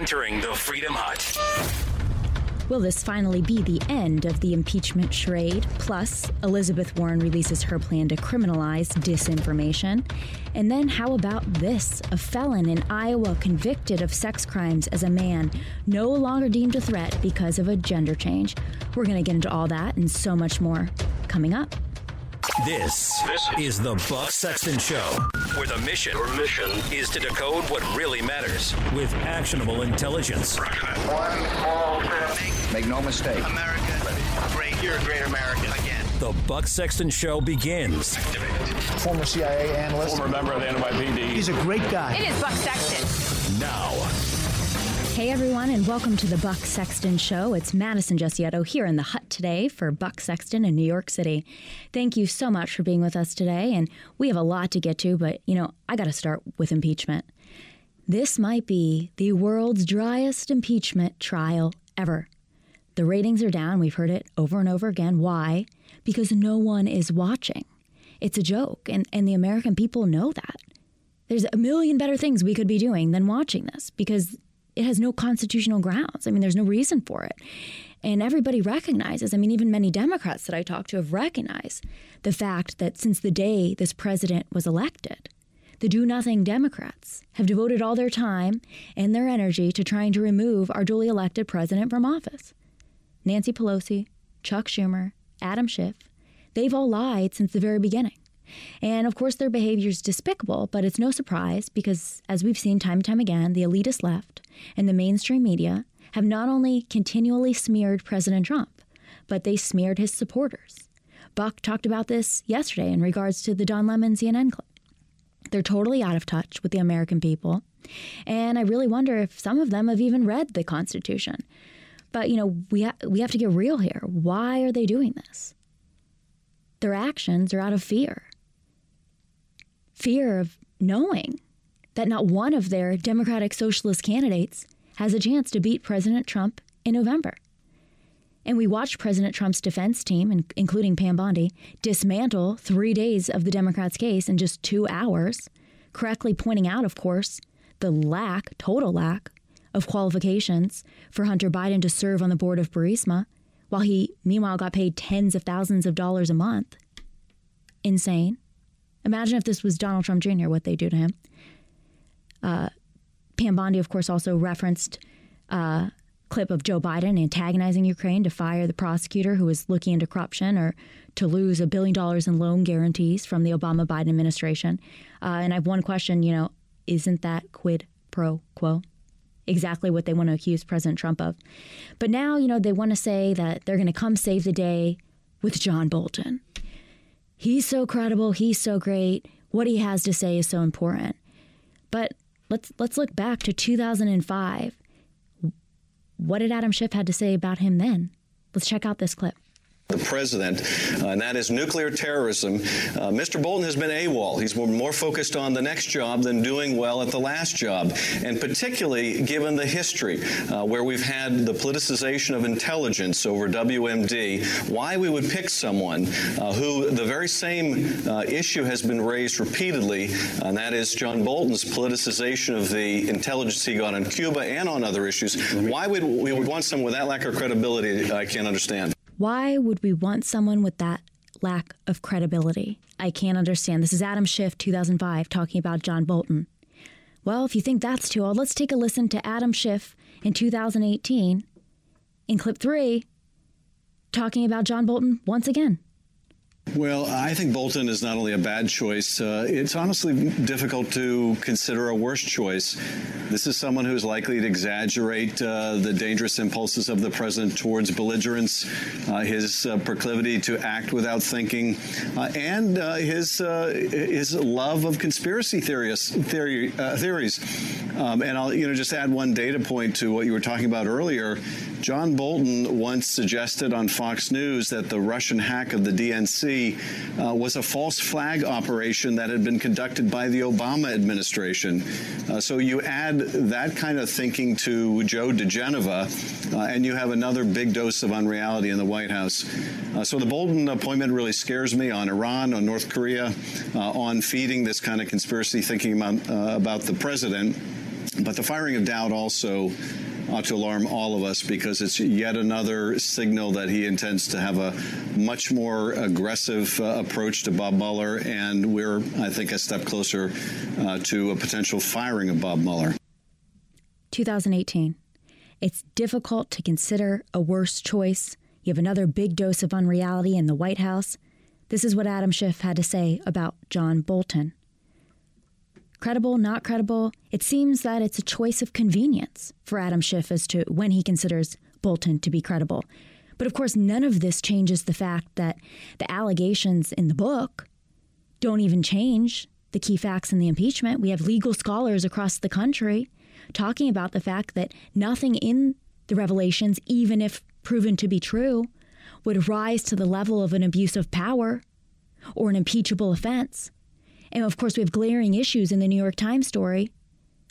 entering the Freedom Hut. Will this finally be the end of the impeachment charade? Plus, Elizabeth Warren releases her plan to criminalize disinformation. And then, how about this? A felon in Iowa convicted of sex crimes as a man, no longer deemed a threat because of a gender change. We're going to get into all that and so much more coming up. This, this is the Buck Sexton Show, where the mission, Your mission is to decode what really matters with actionable intelligence. One small step. Make no mistake. America, great. You're a great American again. The Buck Sexton Show begins. Former CIA analyst, former member of the NYPD. He's a great guy. It is Buck Sexton. Now. Hey everyone, and welcome to the Buck Sexton Show. It's Madison Gesiotto here in the hut today for Buck Sexton in New York City. Thank you so much for being with us today, and we have a lot to get to, but you know, I got to start with impeachment. This might be the world's driest impeachment trial ever. The ratings are down. We've heard it over and over again. Why? Because no one is watching. It's a joke, and, and the American people know that. There's a million better things we could be doing than watching this because it has no constitutional grounds. I mean, there's no reason for it. And everybody recognizes, I mean, even many Democrats that I talk to have recognized the fact that since the day this president was elected, the do nothing Democrats have devoted all their time and their energy to trying to remove our duly elected president from office. Nancy Pelosi, Chuck Schumer, Adam Schiff, they've all lied since the very beginning. And of course, their behavior is despicable, but it's no surprise because, as we've seen time and time again, the elitist left and the mainstream media have not only continually smeared President Trump, but they smeared his supporters. Buck talked about this yesterday in regards to the Don Lemon CNN clip. They're totally out of touch with the American people. And I really wonder if some of them have even read the Constitution. But, you know, we, ha- we have to get real here. Why are they doing this? Their actions are out of fear fear of knowing that not one of their Democratic Socialist candidates has a chance to beat President Trump in November. And we watched President Trump's defense team, including Pam Bondi, dismantle three days of the Democrats' case in just two hours, correctly pointing out, of course, the lack, total lack, of qualifications for Hunter Biden to serve on the board of Burisma, while he meanwhile got paid tens of thousands of dollars a month. Insane. Imagine if this was Donald Trump Jr., what they do to him. Uh, Pam Bondi, of course, also referenced a uh, clip of Joe Biden antagonizing Ukraine to fire the prosecutor who was looking into corruption or to lose a billion dollars in loan guarantees from the Obama Biden administration. Uh, and I have one question, you know, isn't that quid pro quo? Exactly what they want to accuse President Trump of. But now, you know, they want to say that they're going to come save the day with John Bolton he's so credible, he's so great, what he has to say is so important. But let's let's look back to 2005. What did Adam Schiff had to say about him then? Let's check out this clip the president, uh, and that is nuclear terrorism. Uh, Mr. Bolton has been AWOL. He's more focused on the next job than doing well at the last job, and particularly given the history uh, where we've had the politicization of intelligence over WMD, why we would pick someone uh, who the very same uh, issue has been raised repeatedly, and that is John Bolton's politicization of the intelligence he got on Cuba and on other issues. Why would we would want someone with that lack of credibility? I can't understand. Why would we want someone with that lack of credibility? I can't understand. This is Adam Schiff, 2005, talking about John Bolton. Well, if you think that's too old, let's take a listen to Adam Schiff in 2018 in clip three, talking about John Bolton once again. Well, I think Bolton is not only a bad choice, uh, it's honestly difficult to consider a worse choice. This is someone who's likely to exaggerate uh, the dangerous impulses of the president towards belligerence, uh, his uh, proclivity to act without thinking, uh, and uh, his his love of conspiracy theories. Theory, theories. Um, and I'll you know just add one data point to what you were talking about earlier. John Bolton once suggested on Fox News that the Russian hack of the DNC uh, was a false flag operation that had been conducted by the Obama administration. Uh, so you add that kind of thinking to Joe diGenova, uh, and you have another big dose of unreality in the White House. Uh, so the Bolton appointment really scares me on Iran, on North Korea, uh, on feeding this kind of conspiracy thinking about, uh, about the president. But the firing of Dowd also ought to alarm all of us because it's yet another signal that he intends to have a much more aggressive uh, approach to Bob Mueller, and we're, I think, a step closer uh, to a potential firing of Bob Mueller. 2018. It's difficult to consider a worse choice. You have another big dose of unreality in the White House. This is what Adam Schiff had to say about John Bolton. Credible, not credible, it seems that it's a choice of convenience for Adam Schiff as to when he considers Bolton to be credible. But of course, none of this changes the fact that the allegations in the book don't even change the key facts in the impeachment. We have legal scholars across the country talking about the fact that nothing in the revelations, even if proven to be true, would rise to the level of an abuse of power or an impeachable offense. And of course, we have glaring issues in the New York Times story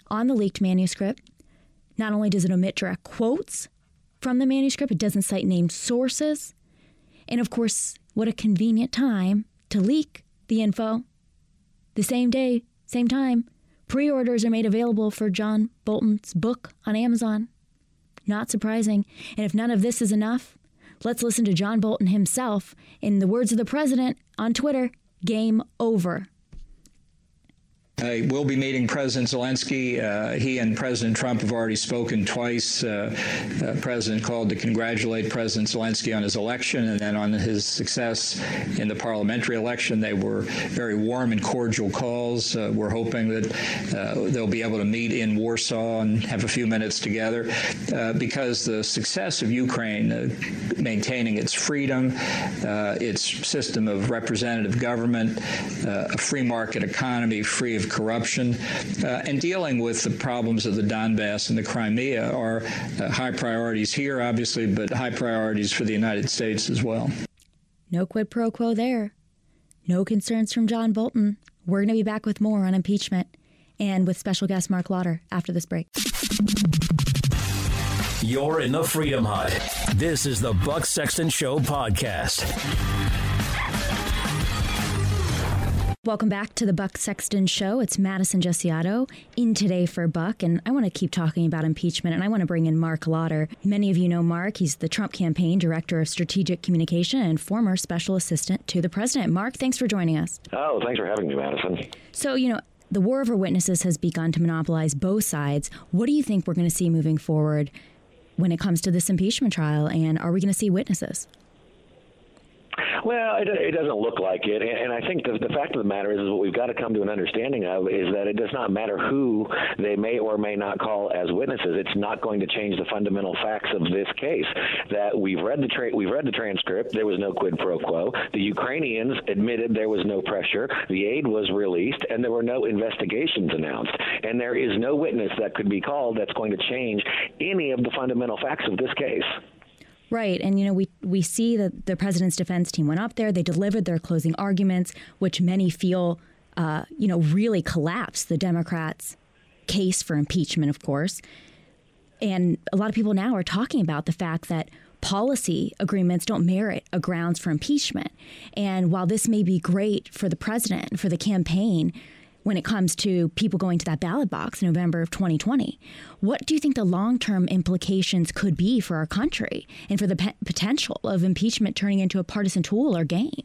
on the leaked manuscript. Not only does it omit direct quotes from the manuscript, it doesn't cite named sources. And of course, what a convenient time to leak the info. The same day, same time, pre orders are made available for John Bolton's book on Amazon. Not surprising. And if none of this is enough, let's listen to John Bolton himself in the words of the president on Twitter game over. I will be meeting President Zelensky. Uh, he and President Trump have already spoken twice. Uh, uh, President called to congratulate President Zelensky on his election and then on his success in the parliamentary election. They were very warm and cordial calls. Uh, we're hoping that uh, they'll be able to meet in Warsaw and have a few minutes together uh, because the success of Ukraine, maintaining its freedom, its system of representative government, a free market economy free of corruption, uh, and dealing with the problems of the Donbass and the Crimea are uh, high priorities here, obviously, but high priorities for the United States as well. No quid pro quo there. No concerns from John Bolton. We're going to be back with more on impeachment and with special guest Mark Lotter after this break. You're in the Freedom Hut. This is the Buck Sexton Show podcast. Welcome back to the Buck Sexton Show. It's Madison Gesiotto in today for Buck, and I want to keep talking about impeachment, and I want to bring in Mark Lotter. Many of you know Mark. He's the Trump campaign director of strategic communication and former special assistant to the president. Mark, thanks for joining us. Oh, thanks for having me, Madison. So, you know, the war over witnesses has begun to monopolize both sides. What do you think we're going to see moving forward when it comes to this impeachment trial, and are we going to see witnesses? Well, it, it doesn't look like it, and, I think the, the fact of the matter is, is what we've got to come to an understanding of is that it does not matter who they may or may not call as witnesses. It's not going to change the fundamental facts of this case. That we've read the tra- we've read the transcript. There was no quid pro quo. The Ukrainians admitted there was no pressure. The aid was released, and there were no investigations announced. And there is no witness that could be called that's going to change any of the fundamental facts of this case. Right. And, you know, we, we see that the president's defense team went up there, they delivered their closing arguments, which many feel, uh, you know, really collapsed the Democrats' case for impeachment, of course. And a lot of people now are talking about the fact that policy agreements don't merit a grounds for impeachment. And while this may be great for the president, and for the campaign, when it comes to people going to that ballot box in November of 2020. What do you think the long term implications could be for our country and for the potential of impeachment turning into a partisan tool or game?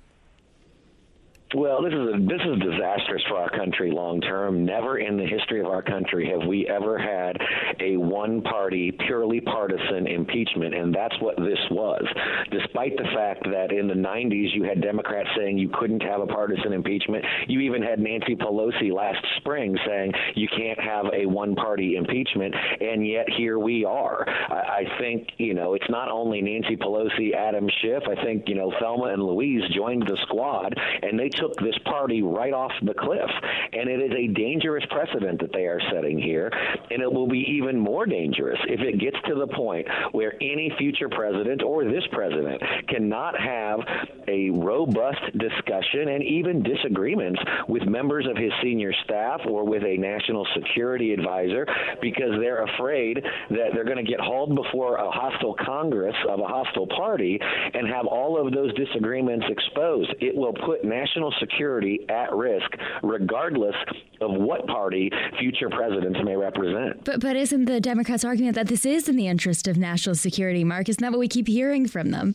Well, this is a, this is disastrous for our country long term. Never in the history of our country have we ever had a one-party, purely partisan impeachment, and that's what this was. Despite the fact that in the 90s you had Democrats saying you couldn't have a partisan impeachment, you even had Nancy Pelosi last spring saying you can't have a one-party impeachment, and yet here we are. I, I think you know it's not only Nancy Pelosi, Adam Schiff. I think you know Thelma and Louise joined the squad, and they took took this party right off the cliff. And it is a dangerous precedent that they are setting here. And it will be even more dangerous if it gets to the point where any future president or this president cannot have a robust discussion and even disagreements with members of his senior staff or with a national security advisor because they're afraid that they're going to get hauled before a hostile Congress of a hostile party and have all of those disagreements exposed. It will put national national security at risk, regardless of what party future presidents may represent. But but isn't the Democrats' argument that this is in the interest of national security, Mark? Isn't that what we keep hearing from them?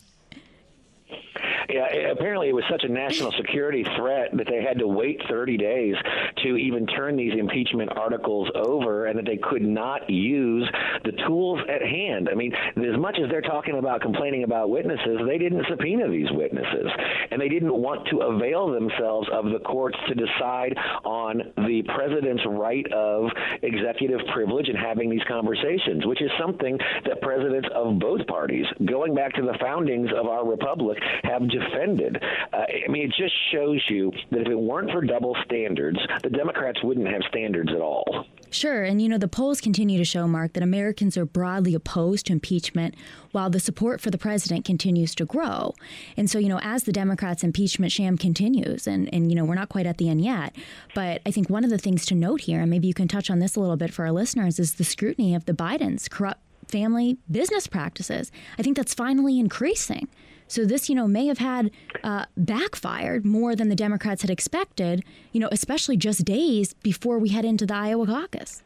Yeah, apparently it was such a national security threat that they had to wait 30 days to even turn these impeachment articles over, and that they could not use the tools at hand. I mean, as much as they're talking about complaining about witnesses, they didn't subpoena these witnesses, and they didn't want to avail themselves of the courts to decide on the president's right of executive privilege and having these conversations, which is something that presidents of both parties, going back to the foundings of our republic, have defended. Uh, I mean, it just shows you that if it weren't for double standards, the Democrats wouldn't have standards at all. Sure. And, you know, the polls continue to show, Mark, that Americans are broadly opposed to impeachment while the support for the president continues to grow. And so, you know, as the Democrats' impeachment sham continues, and, and, you know, we're not quite at the end yet, but I think one of the things to note here, and maybe you can touch on this a little bit for our listeners, is the scrutiny of the Bidens' corrupt family business practices. I think that's finally increasing. So this, you know, may have had uh, backfired more than the Democrats had expected, you know, especially just days before we head into the Iowa caucus.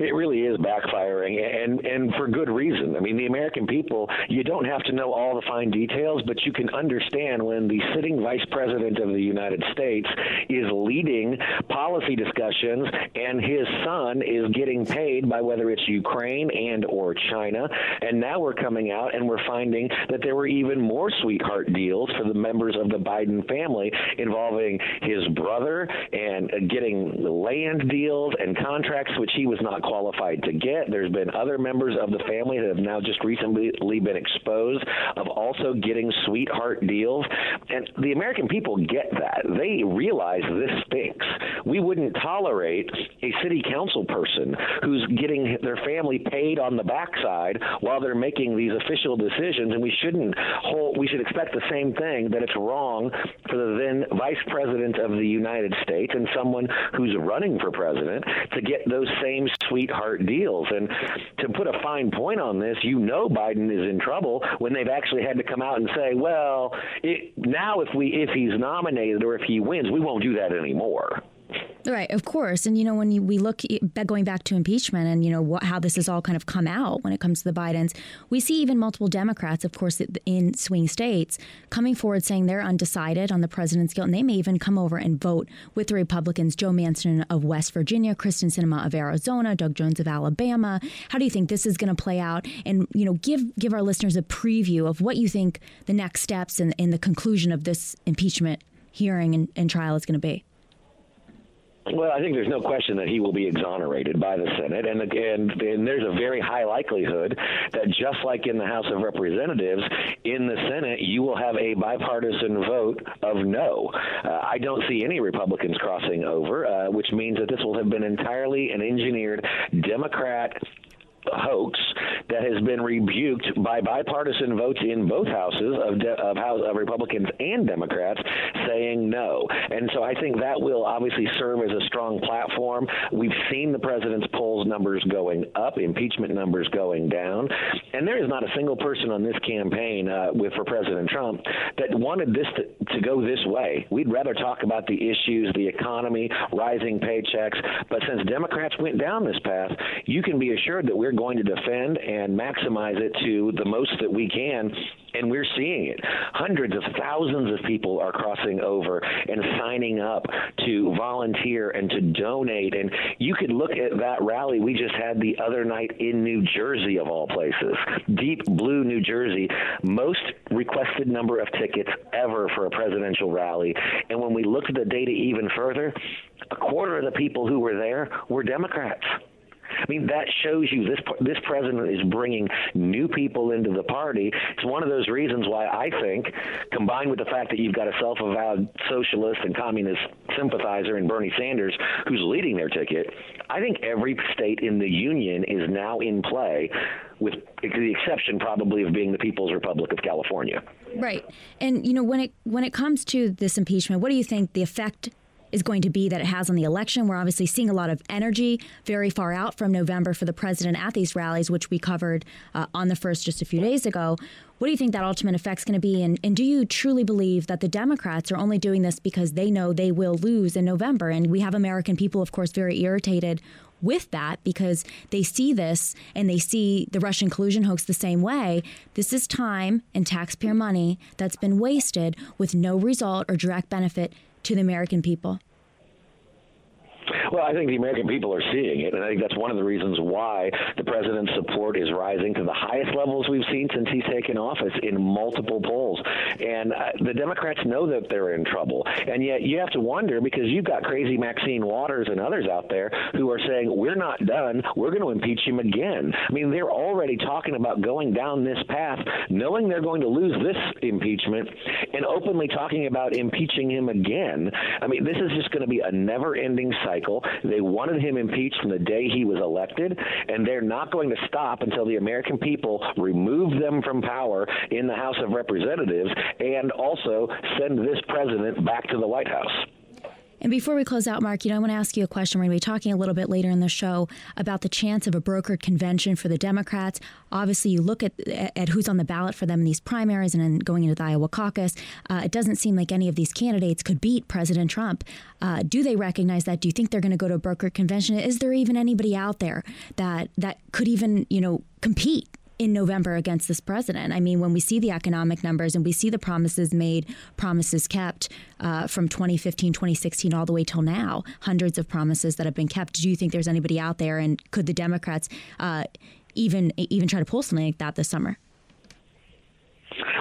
It really is backfiring, and and for good reason. I mean, the American people, you don't have to know all the fine details, but you can understand when the sitting vice president of the United States is leading policy discussions, and his son is getting paid by whether it's Ukraine and or China, and now we're coming out and we're finding that there were even more sweetheart deals for the members of the Biden family involving his brother and getting land deals and contracts which he was not qualified to get. There's been other members of the family that have now just recently been exposed of also getting sweetheart deals. And the American people get that. They realize this stinks. We wouldn't tolerate a city council person who's getting their family paid on the backside while they're making these official decisions. And we shouldn't hold, we should expect the same thing that it's wrong for the then vice president of the United States and someone who's running for president to get those same sweetheart deals. And to put a fine point on this, you know Biden is in trouble when they've actually had to come out and say, well, it, now if we if he's nominated or if he wins, we won't do that anymore. Right, of course. And, you know, when you, we look going back to impeachment and, you know, what, how this has all kind of come out when it comes to the Bidens, we see even multiple Democrats, of course, in swing states coming forward saying they're undecided on the president's guilt. And they may even come over and vote with the Republicans, Joe Manchin of West Virginia, Kyrsten Sinema of Arizona, Doug Jones of Alabama. How do you think this is going to play out? And, you know, give, give our listeners a preview of what you think the next steps and, and the conclusion of this impeachment hearing and, and trial is going to be. Well, I think there's no question that he will be exonerated by the Senate, and and, and there's a very high likelihood that just like in the House of Representatives, in the Senate you will have a bipartisan vote of no. Uh, I don't see any Republicans crossing over, uh, which means that this will have been entirely an engineered Democrat hoax that has been rebuked by bipartisan votes in both houses of, de- of, House, of Republicans and Democrats saying no. And so I think that will obviously serve as a strong platform. We've seen the president's polls numbers going up, impeachment numbers going down, and there is not a single person on this campaign uh, with for President Trump that wanted this to, to go this way. We'd rather talk about the issues, the economy, rising paychecks, but since Democrats went down this path, you can be assured that we're going to defend and maximize it to the most that we can. And we're seeing it. Hundreds of thousands of people are crossing over and signing up to volunteer and to donate. And you could look at that rally we just had the other night in New Jersey, of all places, deep blue New Jersey, most requested number of tickets ever for a presidential rally. And when we looked at the data even further, a quarter of the people who were there were Democrats. I mean, that shows you this this president is bringing new people into the party. It's one of those reasons why I think, combined with the fact that you've got a self-avowed socialist and communist sympathizer in Bernie Sanders who's leading their ticket, I think every state in the union is now in play with the exception probably of being the People's Republic of California. Right. And you know when it when it comes to this impeachment, what do you think the effect is going to be that it has on the election. We're obviously seeing a lot of energy very far out from November for the president at these rallies, which we covered uh, on the first just a few days ago. what do you think that ultimate effect's going to be? And, and do you truly believe that the Democrats are only doing this because they know they will lose in November? And we have American people, of course, very irritated with that because they see this and they see the Russian collusion hoax the same way. This is time and taxpayer money that's been wasted with no result or direct benefit to the American people. Well, I think the American people are seeing it, and I think that's one of the reasons why the president's support is rising to the highest levels we've seen since he's taken office in multiple polls. And uh, the Democrats know that they're in trouble, and yet you have to wonder because you've got crazy Maxine Waters and others out there who are saying we're not done, we're going to impeach him again. I mean, they're already talking about going down this path, knowing they're going to lose this impeachment, and openly talking about impeaching him again. I mean, this is just going to be a never-ending cycle. They wanted him impeached from the day he was elected, and they're not going to stop until the American people remove them from power in the House of Representatives and also send this president back to the White House. And before we close out, Mark, you know, I want to ask you a question. We're going to be talking a little bit later in the show about the chance of a brokered convention for the Democrats. Obviously, you look at at who's on the ballot for them in these primaries and then going into the Iowa caucus. Uh, it doesn't seem like any of these candidates could beat President Trump. Uh, do they recognize that? Do you think they're going to go to a brokered convention? Is there even anybody out there that that could even you know compete in November against this president. I mean, when we see the economic numbers and we see the promises made, promises kept uh, from 2015, 2016, all the way till now, hundreds of promises that have been kept. Do you think there's anybody out there, and could the Democrats uh, even even try to pull something like that this summer?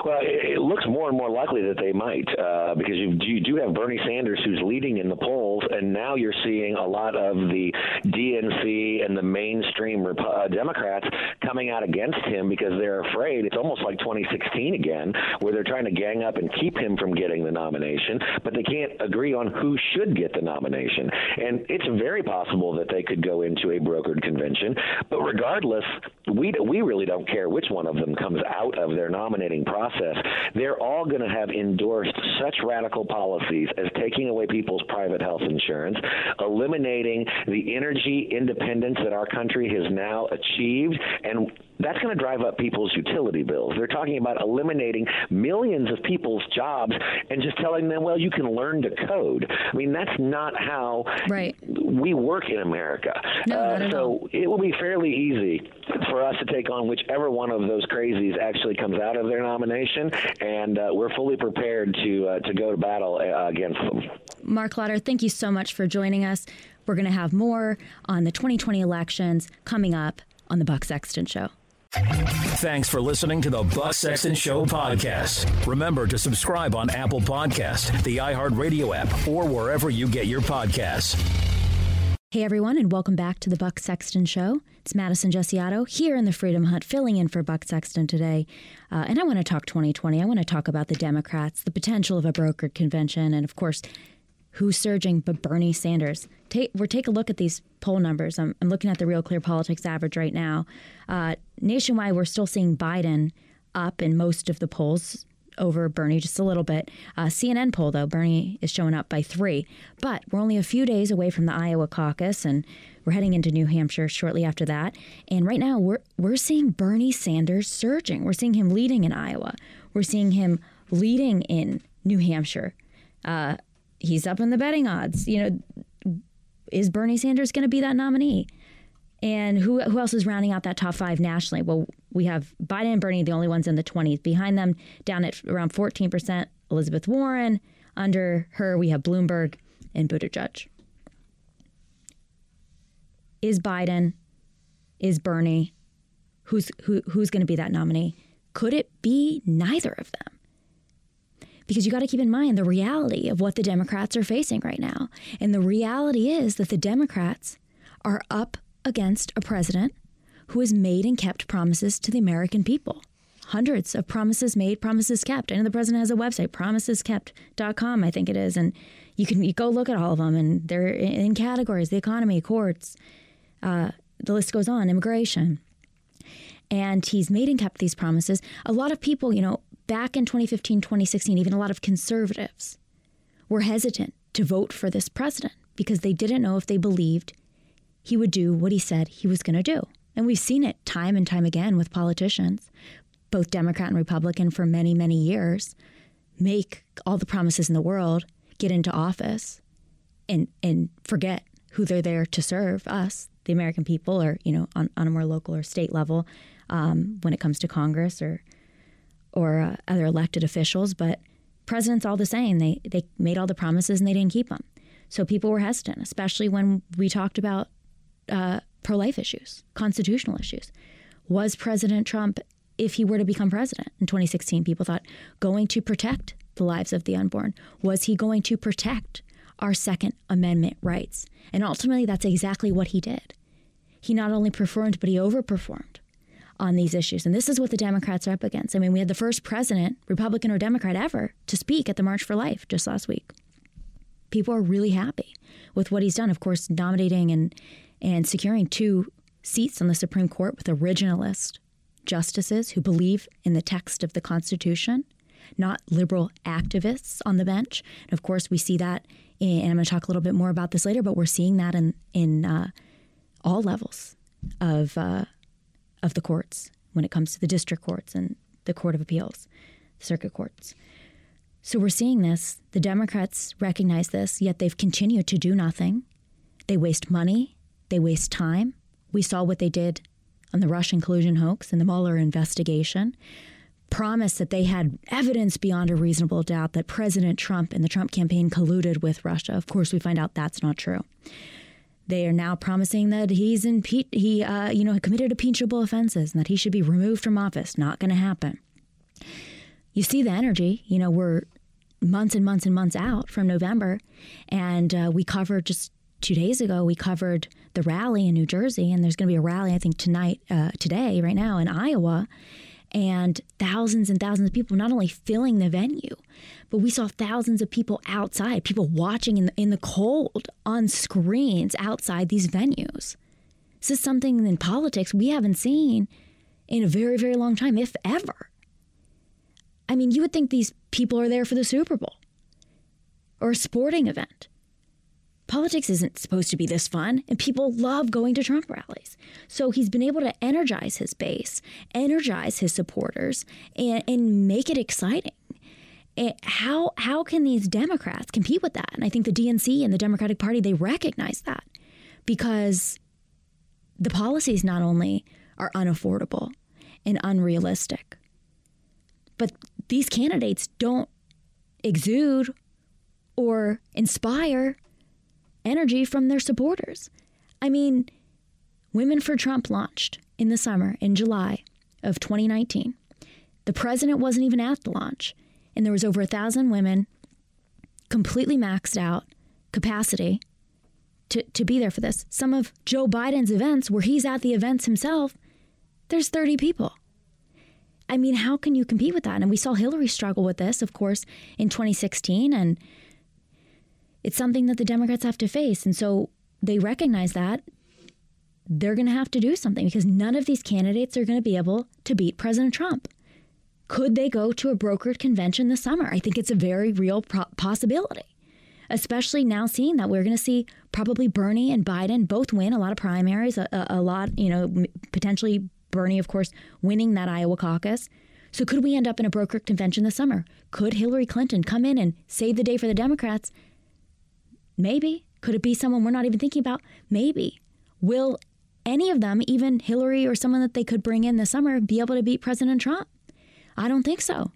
Well, it, looks more and more likely that they might uh, because you, you do have Bernie Sanders who's leading in the polls, and now you're seeing a lot of the DNC and the mainstream uh, Democrats coming out against him because they're afraid it's almost like 2016 again, where they're trying to gang up and keep him from getting the nomination, but they can't agree on who should get the nomination. And it's very possible that they could go into a brokered convention, but regardless, we we really don't care which one of them comes out of their nominating process. They're all going to have endorsed such radical policies as taking away people's private health insurance, eliminating the energy independence that our country has now achieved, and that's going to drive up people's utility bills. They're talking about eliminating millions of people's jobs and just telling them, well, you can learn to code. I mean, that's not how right. we work in America. No, uh, so all. it will be fairly easy for us to take on whichever one of those crazies actually comes out of their nomination, and uh, we're fully prepared to uh, to go to battle uh, against them. Mark Lotter, thank you so much for joining us. We're going to have more on the 2020 elections coming up on the Buck Sexton Show. Thanks for listening to the Buck Sexton Show podcast. Remember to subscribe on Apple Podcast, the iHeartRadio app, or wherever you get your podcasts. Hey everyone, and welcome back to the Buck Sexton Show. It's Madison Gesiotto here in the Freedom Hut, filling in for Buck Sexton today. Uh, and I want to talk 2020. I want to talk about the Democrats, the potential of a brokered convention, and of course, who's surging but Bernie Sanders. Take, we're take a look at these poll numbers. I'm, I'm looking at the Real Clear Politics average right now. Uh, nationwide, we're still seeing Biden up in most of the polls over Bernie just a little bit. Uh, CNN poll, though, Bernie is showing up by three. But we're only a few days away from the Iowa caucus, and we're heading into New Hampshire shortly after that. And right now, we're, we're seeing Bernie Sanders surging. We're seeing him leading in Iowa. We're seeing him leading in New Hampshire. Uh, he's up in the betting odds. You know, is Bernie Sanders going to be that nominee? And who who else is rounding out that top five nationally? Well, we have Biden and Bernie, the only ones in the 20s. Behind them, down at around 14%, Elizabeth Warren. Under her, we have Bloomberg and Buttigieg. Is Biden? Is Bernie? Who's who, who's going to be that nominee? Could it be neither of them? Because you got to keep in mind the reality of what the Democrats are facing right now. And the reality is that the Democrats are up against a president who has made and kept promises to the American people. Hundreds of promises made, promises kept. I know the president has a website, promiseskept.com, I think it is. And you can you go look at all of them, and they're in categories the economy, courts, uh, the list goes on, immigration. And he's made and kept these promises. A lot of people, you know, back in 2015, 2016, even a lot of conservatives were hesitant to vote for this president because they didn't know if they believed he would do what he said he was going to do. And we've seen it time and time again with politicians. both Democrat and Republican for many, many years, make all the promises in the world, get into office, and and forget who they're there to serve us, the American people, or you know, on, on a more local or state level, um, when it comes to Congress or or uh, other elected officials. But presidents all the same. They they made all the promises and they didn't keep them. So people were hesitant, especially when we talked about uh, pro life issues, constitutional issues. Was President Trump, if he were to become president in 2016, people thought going to protect the lives of the unborn? Was he going to protect our Second Amendment rights? And ultimately, that's exactly what he did. He not only performed, but he overperformed on these issues. And this is what the Democrats are up against. I mean, we had the first president, Republican or Democrat ever, to speak at the March for Life just last week people are really happy with what he's done. Of course, nominating and and securing two seats on the Supreme Court with originalist justices who believe in the text of the Constitution, not liberal activists on the bench. And of course, we see that, in, and I'm going to talk a little bit more about this later. But we're seeing that in in uh, all levels of uh, of the courts when it comes to the district courts and the Court of Appeals, the circuit courts. So we're seeing this. The Democrats recognize this, yet they've continued to do nothing. They waste money, they waste time. We saw what they did on the Russian collusion hoax and the Mueller investigation. Promised that they had evidence beyond a reasonable doubt that President Trump and the Trump campaign colluded with Russia. Of course, we find out that's not true. They are now promising that he's impe- he uh, you know committed impeachable offenses and that he should be removed from office. Not going to happen you see the energy. You know, we're months and months and months out from November, and uh, we covered just two days ago. We covered the rally in New Jersey, and there's going to be a rally I think tonight, uh, today, right now in Iowa, and thousands and thousands of people not only filling the venue, but we saw thousands of people outside, people watching in the, in the cold on screens outside these venues. This is something in politics we haven't seen in a very, very long time, if ever. I mean, you would think these people are there for the Super Bowl or a sporting event. Politics isn't supposed to be this fun, and people love going to Trump rallies. So he's been able to energize his base, energize his supporters, and, and make it exciting. And how how can these Democrats compete with that? And I think the DNC and the Democratic Party they recognize that because the policies not only are unaffordable and unrealistic, but these candidates don't exude or inspire energy from their supporters. I mean, Women for Trump launched in the summer, in July of 2019. The president wasn't even at the launch, and there was over a thousand women, completely maxed out capacity to, to be there for this. Some of Joe Biden's events, where he's at the events himself, there's 30 people. I mean, how can you compete with that? And we saw Hillary struggle with this, of course, in 2016. And it's something that the Democrats have to face. And so they recognize that they're going to have to do something because none of these candidates are going to be able to beat President Trump. Could they go to a brokered convention this summer? I think it's a very real pro- possibility, especially now seeing that we're going to see probably Bernie and Biden both win a lot of primaries, a, a, a lot, you know, potentially Bernie, of course, winning that Iowa caucus. So could we end up in a brokered convention this summer? Could Hillary Clinton come in and save the day for the Democrats? Maybe. Could it be someone we're not even thinking about? Maybe. Will any of them, even Hillary or someone that they could bring in this summer, be able to beat President Trump? I don't think so.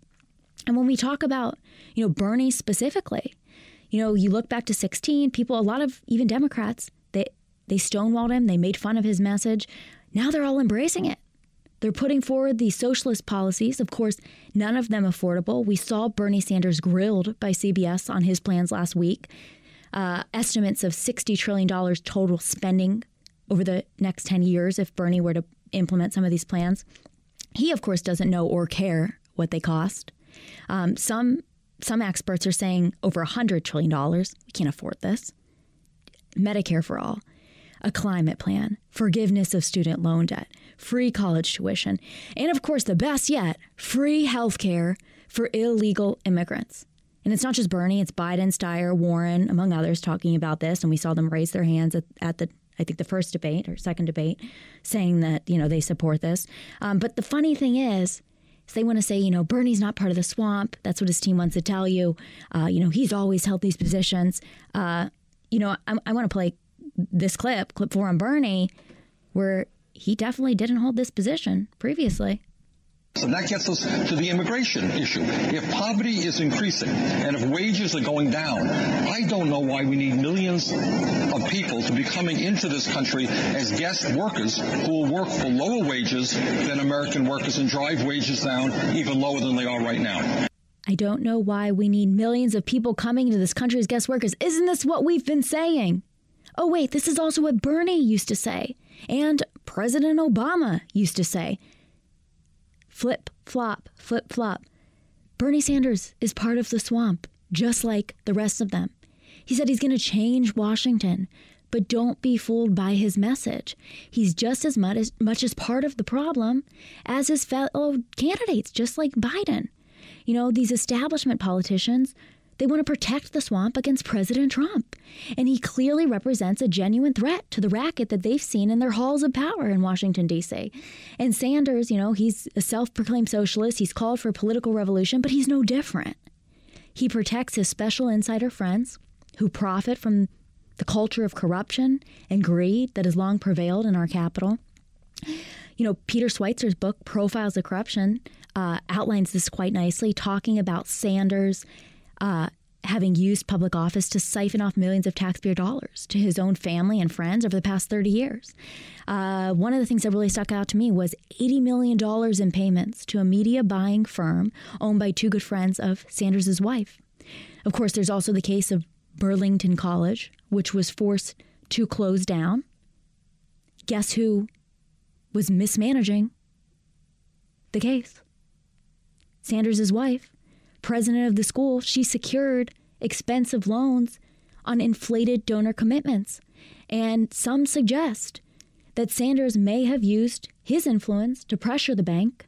And when we talk about, you know, Bernie specifically, you know, you look back to 16, people, a lot of even Democrats, they they stonewalled him, they made fun of his message. Now they're all embracing it. They're putting forward these socialist policies, of course, none of them affordable. We saw Bernie Sanders grilled by CBS on his plans last week. Uh, estimates of $60 trillion total spending over the next 10 years if Bernie were to implement some of these plans. He, of course, doesn't know or care what they cost. Um, some some experts are saying over $100 trillion. We can't afford this. Medicare for all, a climate plan, forgiveness of student loan debt, free college tuition, and of course, the best yet, free health care for illegal immigrants. And it's not just Bernie, it's Biden, Steyer, Warren, among others, talking about this. And we saw them raise their hands at, at the, I think, the first debate or second debate, saying that, you know, they support this. Um, but the funny thing is, So they want to say, you know, Bernie's not part of the swamp. That's what his team wants to tell you. Uh, you know, he's always held these positions. Uh, you know, I, I want to play this clip, clip four on Bernie, where he definitely didn't hold this position previously. So that gets us to the immigration issue. If poverty is increasing and if wages are going down, I don't know why we need millions of people to be coming into this country as guest workers who will work for lower wages than American workers and drive wages down even lower than they are right now. I don't know why we need millions of people coming into this country as guest workers. Isn't this what we've been saying? Oh, wait, this is also what Bernie used to say, and President Obama used to say. Flip, flop, flip, flop. Bernie Sanders is part of the swamp, just like the rest of them. He said he's going to change Washington, but don't be fooled by his message. He's just as much as, much as part of the problem as his fellow candidates, just like Biden. You know, these establishment politicians they want to protect the swamp against President Trump. And he clearly represents a genuine threat to the racket that they've seen in their halls of power in Washington, D.C. And Sanders, you know, he's a self proclaimed socialist. He's called for a political revolution, but he's no different. He protects his special insider friends who profit from the culture of corruption and greed that has long prevailed in our capital. You know, Peter Schweizer's book, Profiles of Corruption, uh, outlines this quite nicely, talking about Sanders uh, having used public office to siphon off millions of taxpayer dollars to his own family and friends over the past 30 years. Uh, one of the things that really stuck out to me was $80 million in payments to a media buying firm owned by two good friends of Sanders' wife. Of course, there's also the case of Burlington College, which was forced to close down. Guess who was mismanaging the case? Sanders' wife president of the school, she secured expensive loans on inflated donor commitments. And some suggest that Sanders may have used his influence to pressure the bank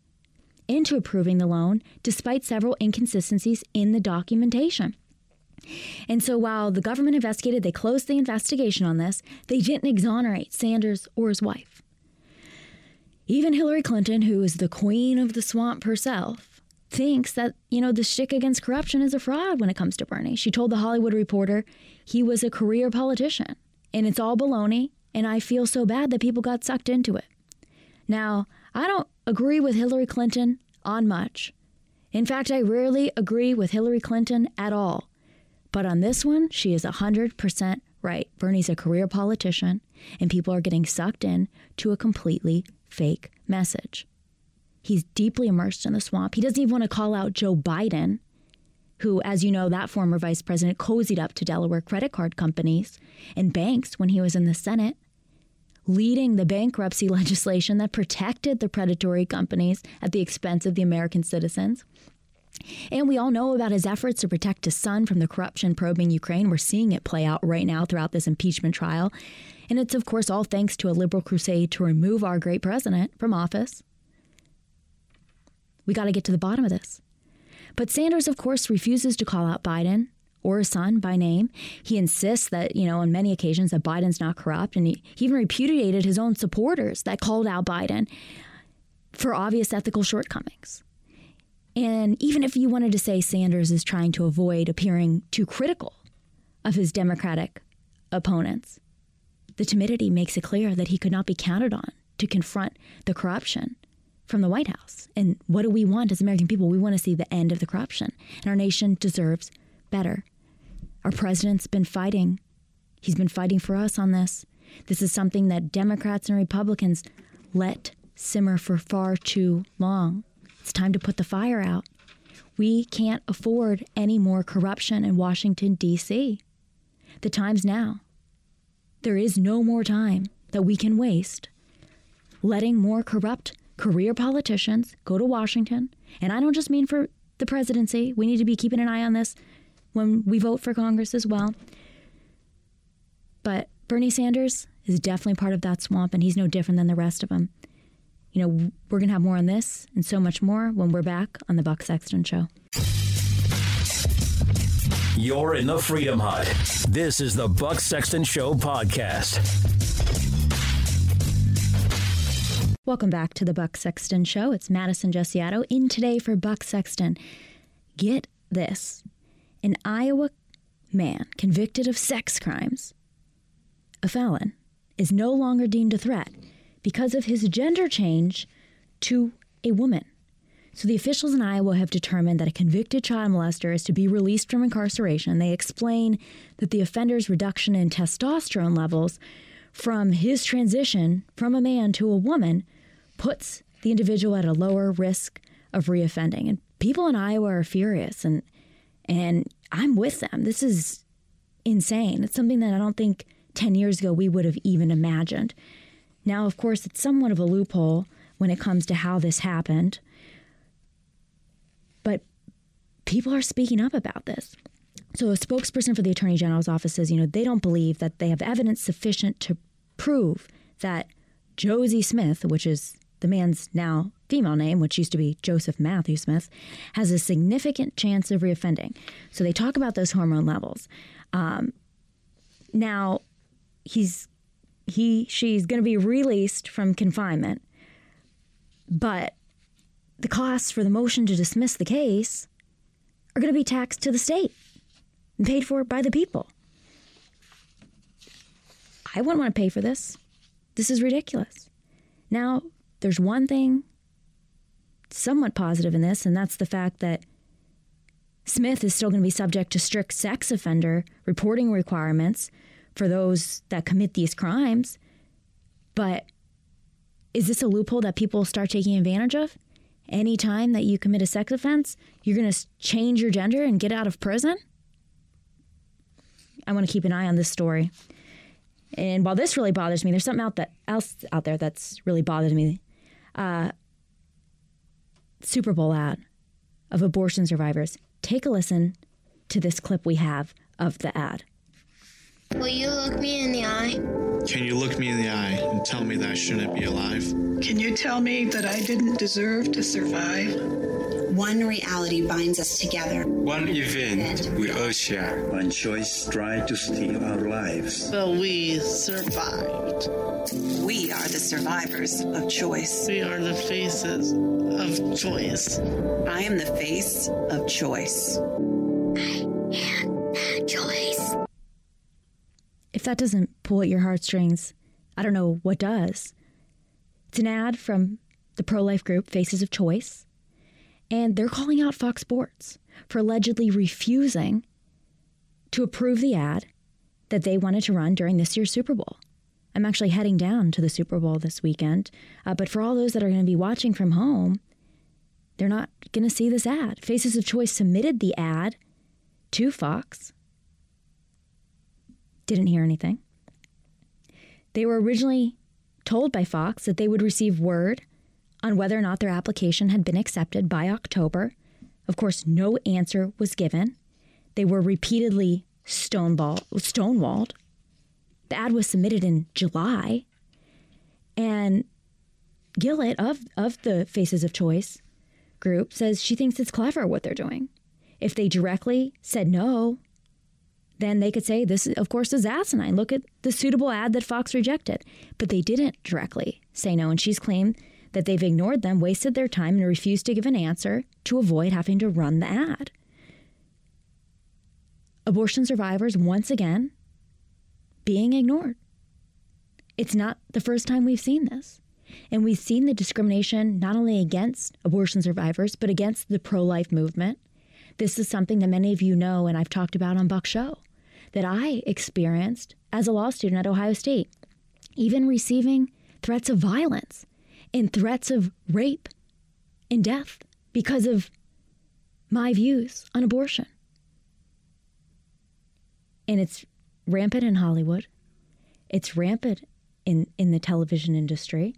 into approving the loan despite several inconsistencies in the documentation. And so while the government investigated, they closed the investigation on this, they didn't exonerate Sanders or his wife. Even Hillary Clinton, who is the queen of the swamp herself, thinks that, you know, the shtick against corruption is a fraud when it comes to Bernie. She told the Hollywood Reporter he was a career politician and it's all baloney. And I feel so bad that people got sucked into it. Now, I don't agree with Hillary Clinton on much. In fact, I rarely agree with Hillary Clinton at all. But on this one, she is 100% right. Bernie's a career politician, and people are getting sucked in to a completely fake message. He's deeply immersed in the swamp. He doesn't even want to call out Joe Biden, who, as you know, that former vice president cozied up to Delaware credit card companies and banks when he was in the Senate, leading the bankruptcy legislation that protected the predatory companies at the expense of the American citizens. And we all know about his efforts to protect his son from the corruption probing Ukraine. We're seeing it play out right now throughout this impeachment trial. And it's, of course, all thanks to a liberal crusade to remove our great president from office we got to get to the bottom of this. But Sanders, of course, refuses to call out Biden or his son by name. He insists that, you know, on many occasions that Biden's not corrupt. And he, he even repudiated his own supporters that called out Biden for obvious ethical shortcomings. And even if you wanted to say Sanders is trying to avoid appearing too critical of his Democratic opponents, the timidity makes it clear that he could not be counted on to confront the corruption from the White House. And what do we want as American people? We want to see the end of the corruption. And our nation deserves better. Our president's been fighting. He's been fighting for us on this. This is something that Democrats and Republicans let simmer for far too long. It's time to put the fire out. We can't afford any more corruption in Washington, D.C. The time's now. There is no more time that we can waste letting more corrupt career politicians go to Washington, and I don't just mean for the presidency. We need to be keeping an eye on this when we vote for Congress as well. But Bernie Sanders is definitely part of that swamp, and he's no different than the rest of them. You know, we're going to have more on this and so much more when we're back on the Buck Sexton Show. You're in the Freedom Hut. This is the Buck Sexton Show podcast. Welcome back to the Buck Sexton Show. It's Madison Gesiotto in today for Buck Sexton. Get this an Iowa man convicted of sex crimes, a felon, is no longer deemed a threat because of his gender change to a woman. So the officials in Iowa have determined that a convicted child molester is to be released from incarceration. They explain that the offender's reduction in testosterone levels from his transition from a man to a woman puts the individual at a lower risk of reoffending. And people in Iowa are furious and and I'm with them. This is insane. It's something that I don't think 10 years ago we would have even imagined. Now, of course, it's somewhat of a loophole when it comes to how this happened. But people are speaking up about this. So, a spokesperson for the Attorney General's office says, you know, they don't believe that they have evidence sufficient to prove that Josie Smith, which is the man's now female name, which used to be Joseph Matthew Smith, has a significant chance of reoffending. So they talk about those hormone levels. Um, now, he's he she's going to be released from confinement, but the costs for the motion to dismiss the case are going to be taxed to the state and paid for by the people. I wouldn't want to pay for this. This is ridiculous. Now, there's one thing somewhat positive in this, and that's the fact that Smith is still going to be subject to strict sex offender reporting requirements for those that commit these crimes. But is this a loophole that people start taking advantage of? Anytime that you commit a sex offense, you're going to change your gender and get out of prison? I want to keep an eye on this story. And while this really bothers me, there's something out that else out there that's really bothered me. Uh, Super Bowl ad of abortion survivors. Take a listen to this clip we have of the ad. Will you look me in the eye? Can you look me in the eye and tell me that I shouldn't be alive? Can you tell me that I didn't deserve to survive? One reality binds us together. One event we all share. One choice tried to steal our lives. But we survived. We are the survivors of choice. We are the faces of choice. I am the face of choice. I am that choice. If that doesn't pull at your heartstrings, I don't know what does. It's an ad from the pro life group Faces of Choice, and they're calling out Fox Sports for allegedly refusing to approve the ad that they wanted to run during this year's Super Bowl. I'm actually heading down to the Super Bowl this weekend, uh, but for all those that are going to be watching from home, they're not going to see this ad. Faces of Choice submitted the ad to Fox didn't hear anything. They were originally told by Fox that they would receive word on whether or not their application had been accepted by October. Of course, no answer was given. They were repeatedly stonewalled. The ad was submitted in July. And Gillett of, of the Faces of Choice group says she thinks it's clever what they're doing. If they directly said no, then they could say this, of course, is asinine. Look at the suitable ad that Fox rejected. But they didn't directly say no, and she's claimed that they've ignored them, wasted their time, and refused to give an answer to avoid having to run the ad. Abortion survivors, once again, being ignored. It's not the first time we've seen this. And we've seen the discrimination not only against abortion survivors, but against the pro life movement. This is something that many of you know and I've talked about on Buck Show that I experienced as a law student at Ohio State, even receiving threats of violence and threats of rape and death because of my views on abortion. And it's rampant in Hollywood. It's rampant in, in the television industry.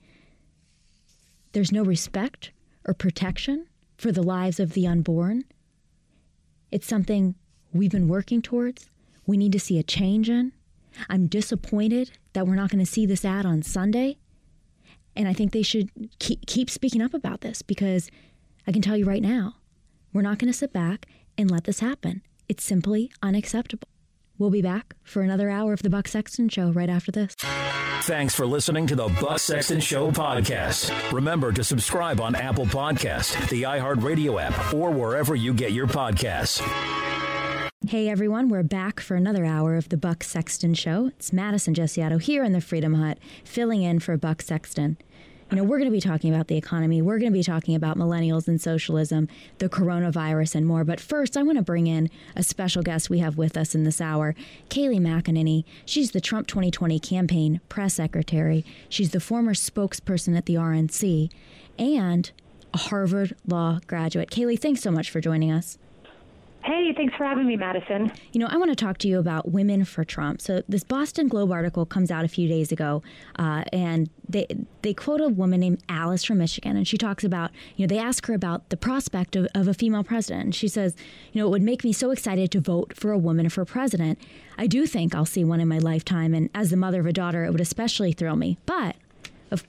There's no respect or protection for the lives of the unborn. It's something we've been working towards. We need to see a change in. I'm disappointed that we're not going to see this ad on Sunday. And I think they should keep, keep speaking up about this because I can tell you right now, we're not going to sit back and let this happen. It's simply unacceptable. We'll be back for another hour of the Buck Sexton Show right after this. Thanks for listening to the Buck Sexton Show podcast. Remember to subscribe on Apple Podcast, the iHeartRadio app, or wherever you get your podcasts. Hey everyone, we're back for another hour of the Buck Sexton Show. It's Madison Gesiotto here in the Freedom Hut, filling in for Buck Sexton. You know, we're going to be talking about the economy. We're going to be talking about millennials and socialism, the coronavirus, and more. But first, I want to bring in a special guest we have with us in this hour, Kayleigh McEnany. She's the Trump 2020 campaign press secretary. She's the former spokesperson at the RNC and a Harvard Law graduate. Kayleigh, thanks so much for joining us. Hey, thanks for having me, Madison. You know, I want to talk to you about women for Trump. So this Boston Globe article comes out a few days ago, uh, and they they quote a woman named Alice from Michigan, and she talks about you know they ask her about the prospect of, of a female president. And she says, you know, it would make me so excited to vote for a woman for president. I do think I'll see one in my lifetime, and as the mother of a daughter, it would especially thrill me. But of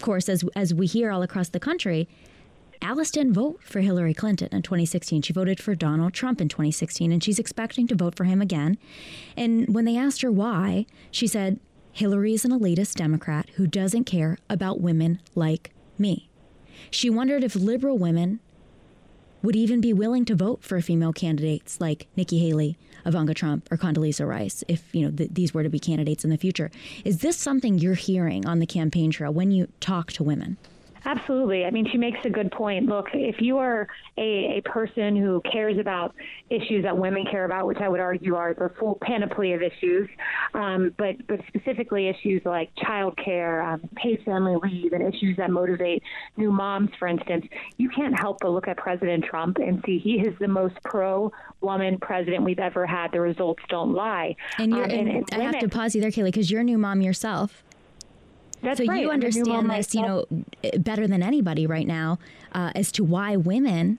course, as as we hear all across the country, Alice didn't vote for Hillary Clinton in 2016. She voted for Donald Trump in 2016, and she's expecting to vote for him again. And when they asked her why, she said, Hillary is an elitist Democrat who doesn't care about women like me. She wondered if liberal women would even be willing to vote for female candidates like Nikki Haley, Ivanka Trump, or Condoleezza Rice if you know th- these were to be candidates in the future. Is this something you're hearing on the campaign trail when you talk to women? Absolutely. I mean, she makes a good point. Look, if you are a, a person who cares about issues that women care about, which I would argue are the full panoply of issues, um, but but specifically issues like childcare, um, paid family leave, and issues that motivate new moms, for instance, you can't help but look at President Trump and see he is the most pro-woman president we've ever had. The results don't lie. And, um, and, and I have to pause you there, Kayleigh, because you're a new mom yourself. That's so right. you understand this, you know, better than anybody right now uh, as to why women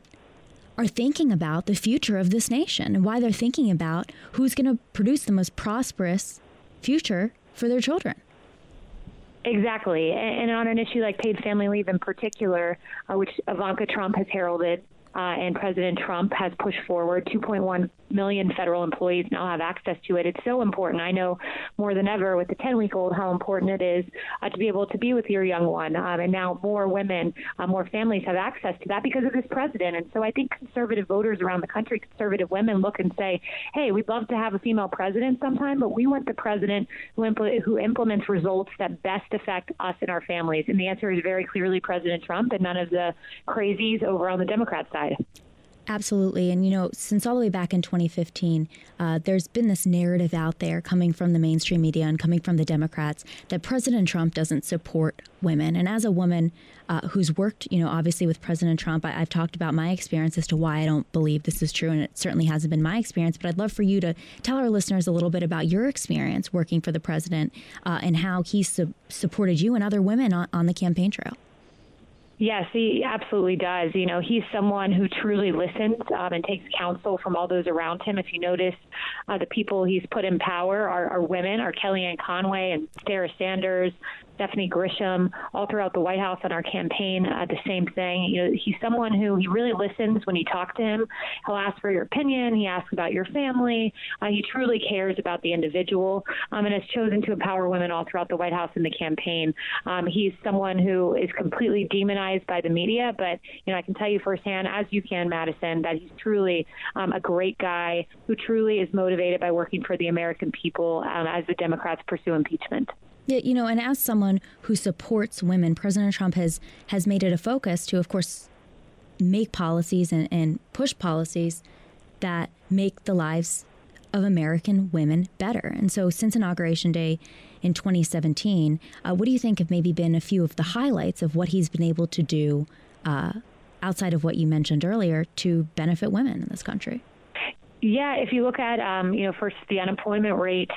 are thinking about the future of this nation and why they're thinking about who's going to produce the most prosperous future for their children. Exactly. And on an issue like paid family leave in particular, uh, which Ivanka Trump has heralded uh, and President Trump has pushed forward. 2.1 million federal employees now have access to it. It's so important. I know more than ever with the 10 week old how important it is uh, to be able to be with your young one. Um, and now more women, uh, more families have access to that because of this president. And so I think conservative voters around the country, conservative women, look and say, hey, we'd love to have a female president sometime, but we want the president who, impl- who implements results that best affect us and our families. And the answer is very clearly President Trump and none of the crazies over on the Democrat side. Absolutely. And, you know, since all the way back in 2015, uh, there's been this narrative out there coming from the mainstream media and coming from the Democrats that President Trump doesn't support women. And as a woman uh, who's worked, you know, obviously with President Trump, I, have talked about my experience as to why I don't believe this is true. And it certainly hasn't been my experience. But I'd love for you to tell our listeners a little bit about your experience working for the president uh, and how he su- supported you and other women on, on the campaign trail. Yes, he absolutely does. You know, he's someone who truly listens um, and takes counsel from all those around him. If you notice, uh, the people he's put in power are, are women, are Kellyanne Conway and Sarah Sanders, Stephanie Grisham, all throughout the White House on our campaign, uh, the same thing. You know, he's someone who he really listens when you talk to him. He'll ask for your opinion. He asks about your family. Uh, he truly cares about the individual um, and has chosen to empower women all throughout the White House in the campaign. Um, he's someone who is completely demonized by the media, but you know, I can tell you firsthand, as you can, Madison, that he's truly um, a great guy who truly is motivated by working for the American people um, as the Democrats pursue impeachment. Yeah, you know, and as someone who supports women, President Trump has has made it a focus to, of course, make policies and, and push policies that make the lives of American women better. And so, since Inauguration Day in 2017, uh, what do you think have maybe been a few of the highlights of what he's been able to do uh, outside of what you mentioned earlier to benefit women in this country? Yeah, if you look at, um, you know, first the unemployment rate,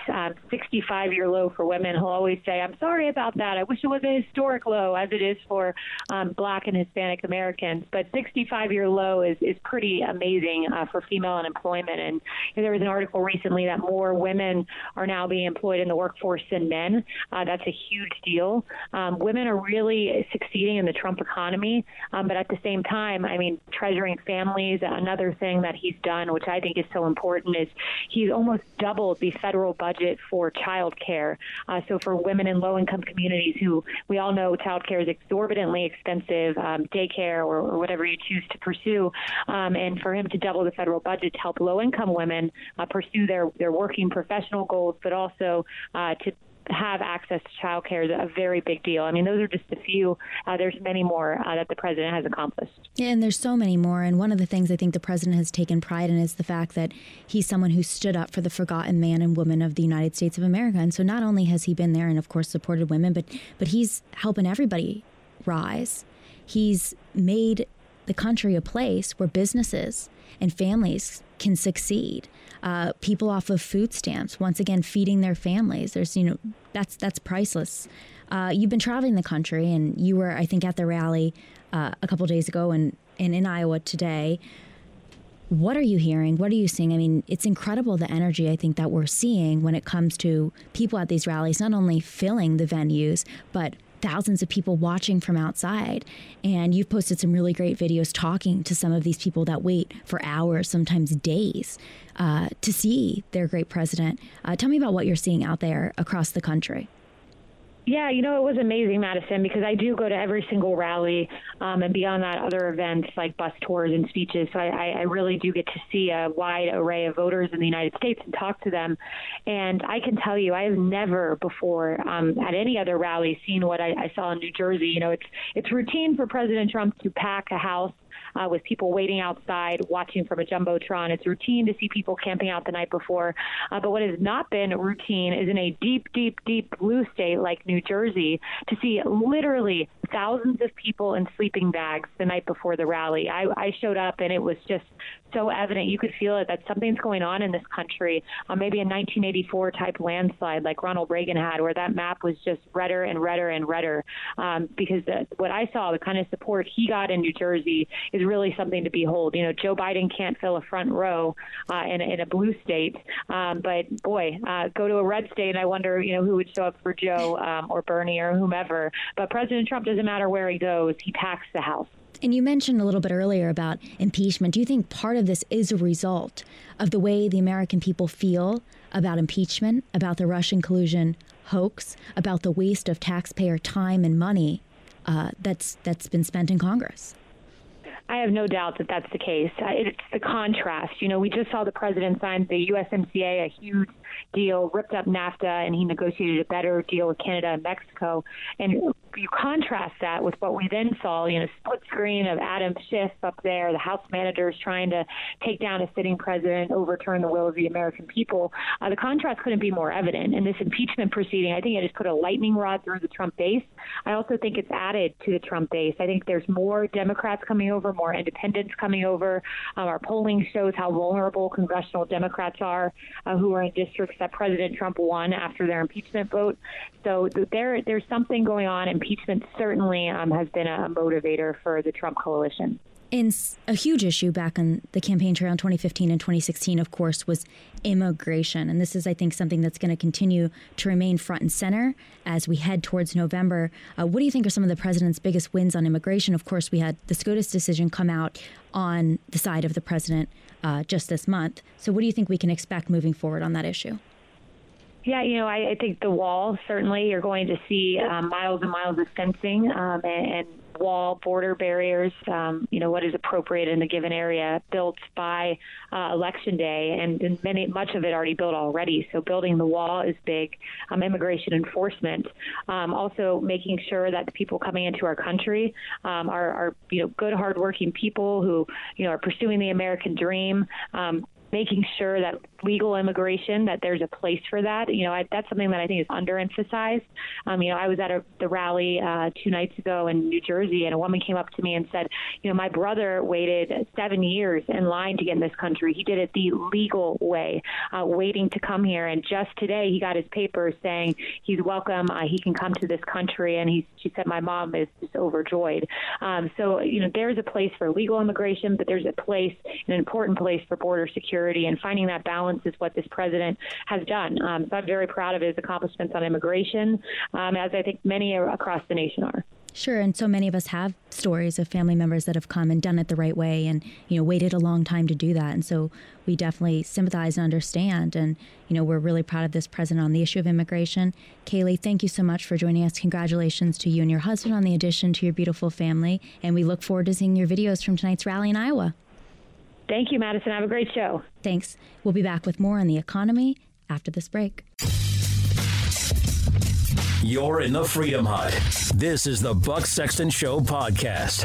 65 uh, year low for women, he'll always say, I'm sorry about that. I wish it was a historic low as it is for um, black and Hispanic Americans. But 65 year low is, is pretty amazing uh, for female unemployment. And you know, there was an article recently that more women are now being employed in the workforce than men. Uh, that's a huge deal. Um, women are really succeeding in the Trump economy. Um, but at the same time, I mean, treasuring families, another thing that he's done, which I think is so important is he's almost doubled the federal budget for child care. Uh, so for women in low income communities who we all know child care is exorbitantly expensive, um, daycare or, or, whatever you choose to pursue, um, and for him to double the federal budget to help low income women uh, pursue their, their working professional goals, but also uh, to have access to child care is a very big deal. I mean, those are just a few. Uh, there's many more uh, that the president has accomplished. Yeah, and there's so many more. And one of the things I think the president has taken pride in is the fact that he's someone who stood up for the forgotten man and woman of the United States of America. And so not only has he been there and, of course, supported women, but but he's helping everybody rise. He's made the country a place where businesses and families can succeed uh, people off of food stamps, once again feeding their families. There's, you know, that's that's priceless. Uh, you've been traveling the country, and you were, I think, at the rally uh, a couple days ago, and and in Iowa today. What are you hearing? What are you seeing? I mean, it's incredible the energy I think that we're seeing when it comes to people at these rallies, not only filling the venues, but thousands of people watching from outside. And you've posted some really great videos talking to some of these people that wait for hours, sometimes days, uh, to see their great president. Uh, tell me about what you're seeing out there across the country. Yeah, you know, it was amazing, Madison, because I do go to every single rally um, and beyond that, other events like bus tours and speeches. So I, I really do get to see a wide array of voters in the United States and talk to them. And I can tell you, I have never before um, at any other rally seen what I, I saw in New Jersey. You know, it's it's routine for President Trump to pack a house uh, with people waiting outside watching from a jumbotron. It's routine to see people camping out the night before. Uh, but what has not been routine is in a deep, deep, deep blue state like New Jersey to see literally thousands of people in sleeping bags the night before the rally. I, I showed up and it was just so evident. You could feel it that something's going on in this country. Uh, maybe a 1984 type landslide like Ronald Reagan had, where that map was just redder and redder and redder. Um, because the, what I saw, the kind of support he got in New Jersey, is really something to behold. You know, Joe Biden can't fill a front row uh, in, in a blue state, um, but boy, uh, go to a red state, and I wonder, you know, who would show up for Joe um, or Bernie or whomever. But President Trump doesn't matter where he goes; he packs the House. And you mentioned a little bit earlier about impeachment. Do you think part of this is a result of the way the American people feel about impeachment, about the Russian collusion hoax, about the waste of taxpayer time and money uh, that's that's been spent in Congress? I have no doubt that that's the case. Uh, it's the contrast. You know, we just saw the president sign the USMCA, a huge deal, ripped up NAFTA, and he negotiated a better deal with Canada and Mexico. And you contrast that with what we then saw, you know, split screen of Adam Schiff up there, the House managers trying to take down a sitting president, overturn the will of the American people. Uh, the contrast couldn't be more evident. And this impeachment proceeding, I think it just put a lightning rod through the Trump base. I also think it's added to the Trump base. I think there's more Democrats coming over, more independents coming over. Um, our polling shows how vulnerable congressional Democrats are uh, who are in districts that President Trump won after their impeachment vote. So there, there's something going on. Impeachment certainly um, has been a motivator for the Trump coalition. And a huge issue back on the campaign trail in 2015 and 2016, of course, was immigration. And this is, I think, something that's going to continue to remain front and center as we head towards November. Uh, what do you think are some of the president's biggest wins on immigration? Of course, we had the SCOTUS decision come out on the side of the president uh, just this month. So, what do you think we can expect moving forward on that issue? Yeah, you know, I, I think the wall certainly you're going to see um, miles and miles of fencing um, and, and wall border barriers, um, you know, what is appropriate in a given area built by uh, election day, and, and, many much of it already built already. So building the wall is big. Um, immigration enforcement, um, also making sure that the people coming into our country um, are, are, you know, good, hardworking people who, you know, are pursuing the American dream. Um, making sure that legal immigration that there's a place for that. You know, I, that's something that I think is underemphasized. Um, you know, I was at a, the rally uh, two nights ago in New Jersey, and a woman came up to me and said, you know, my brother waited seven years in line to get in this country. He did it the legal way, uh, waiting to come here, and just today he got his papers saying he's welcome. Uh, he can come to this country, and he she said my mom is just overjoyed. Um, so you know, there's a place for legal immigration, but there's a place, an important place for border security security, and finding that balance is what this president has done. Um, so I'm very proud of his accomplishments on immigration, um, as I think many across the nation are. Sure, and so many of us have stories of family members that have come and done it the right way and, you know, waited a long time to do that. And so we definitely sympathize and understand. And, you know, we're really proud of this president on the issue of immigration. Kayleigh, thank you so much for joining us. Congratulations to you and your husband on the addition to your beautiful family. And we look forward to seeing your videos from tonight's rally in Iowa. Thank you, Madison. Have a great show. Thanks. We'll be back with more on the economy after this break. You're in the Freedom Hut. This is the Buck Sexton Show podcast.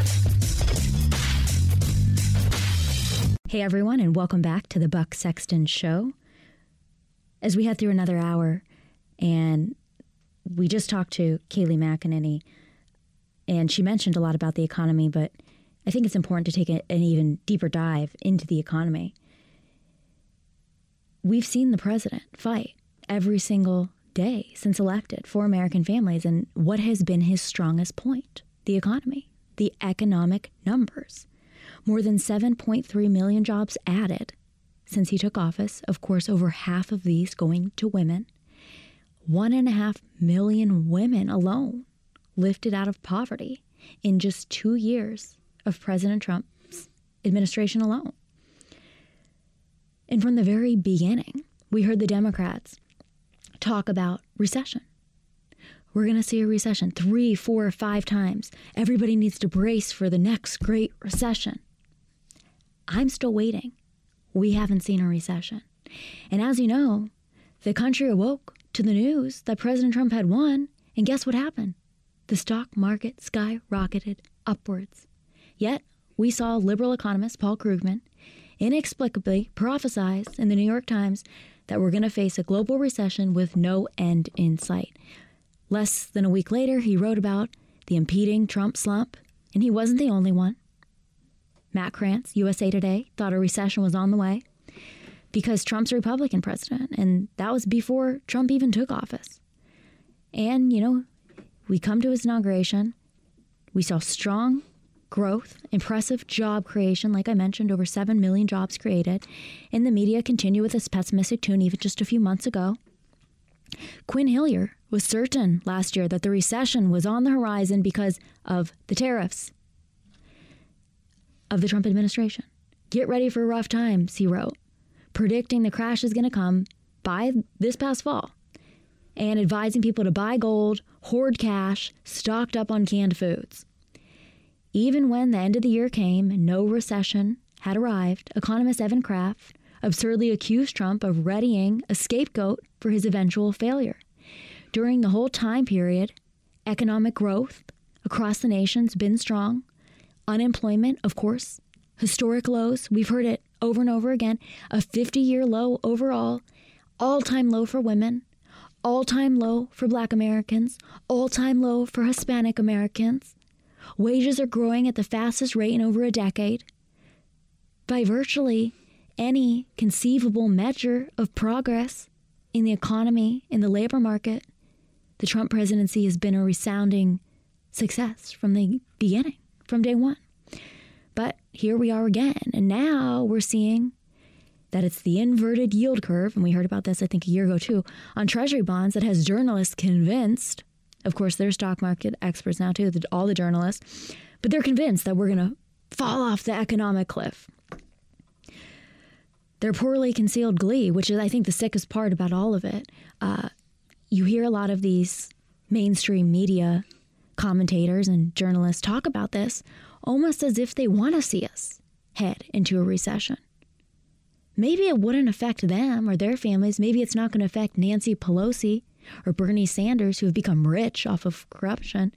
Hey, everyone, and welcome back to the Buck Sexton Show. As we head through another hour, and we just talked to Kayleigh McEnany, and she mentioned a lot about the economy, but I think it's important to take an even deeper dive into the economy. We've seen the president fight every single day since elected for American families. And what has been his strongest point? The economy, the economic numbers. More than 7.3 million jobs added since he took office. Of course, over half of these going to women. One and a half million women alone lifted out of poverty in just two years of President Trump's administration alone. And from the very beginning, we heard the Democrats talk about recession. We're going to see a recession three, four, five times. Everybody needs to brace for the next great recession. I'm still waiting. We haven't seen a recession. And as you know, the country awoke to the news that President Trump had won, and guess what happened? The stock market skyrocketed upwards. Yet, we saw liberal economist Paul Krugman inexplicably prophesize in the New York Times that we're going to face a global recession with no end in sight. Less than a week later, he wrote about the impeding Trump slump, and he wasn't the only one. Matt Krantz, USA Today, thought a recession was on the way because Trump's a Republican president, and that was before Trump even took office. And, you know, we come to his inauguration, we saw strong growth, impressive job creation, like I mentioned, over 7 million jobs created. And the media continue with this pessimistic tune even just a few months ago. Quinn Hillyer was certain last year that the recession was on the horizon because of the tariffs of the Trump administration. Get ready for rough times, he wrote, predicting the crash is going to come by this past fall and advising people to buy gold, hoard cash, stocked up on canned foods. Even when the end of the year came and no recession had arrived, economist Evan Kraft absurdly accused Trump of readying a scapegoat for his eventual failure. During the whole time period, economic growth across the nation's been strong. Unemployment, of course, historic lows. We've heard it over and over again. A 50 year low overall, all time low for women, all time low for black Americans, all time low for Hispanic Americans. Wages are growing at the fastest rate in over a decade. By virtually any conceivable measure of progress in the economy, in the labor market, the Trump presidency has been a resounding success from the beginning, from day one. But here we are again, and now we're seeing that it's the inverted yield curve, and we heard about this, I think, a year ago too, on Treasury bonds that has journalists convinced of course, they're stock market experts now too, all the journalists, but they're convinced that we're going to fall off the economic cliff. Their poorly concealed glee, which is, I think, the sickest part about all of it. Uh, you hear a lot of these mainstream media commentators and journalists talk about this almost as if they want to see us head into a recession. Maybe it wouldn't affect them or their families. Maybe it's not going to affect Nancy Pelosi or Bernie Sanders who have become rich off of corruption.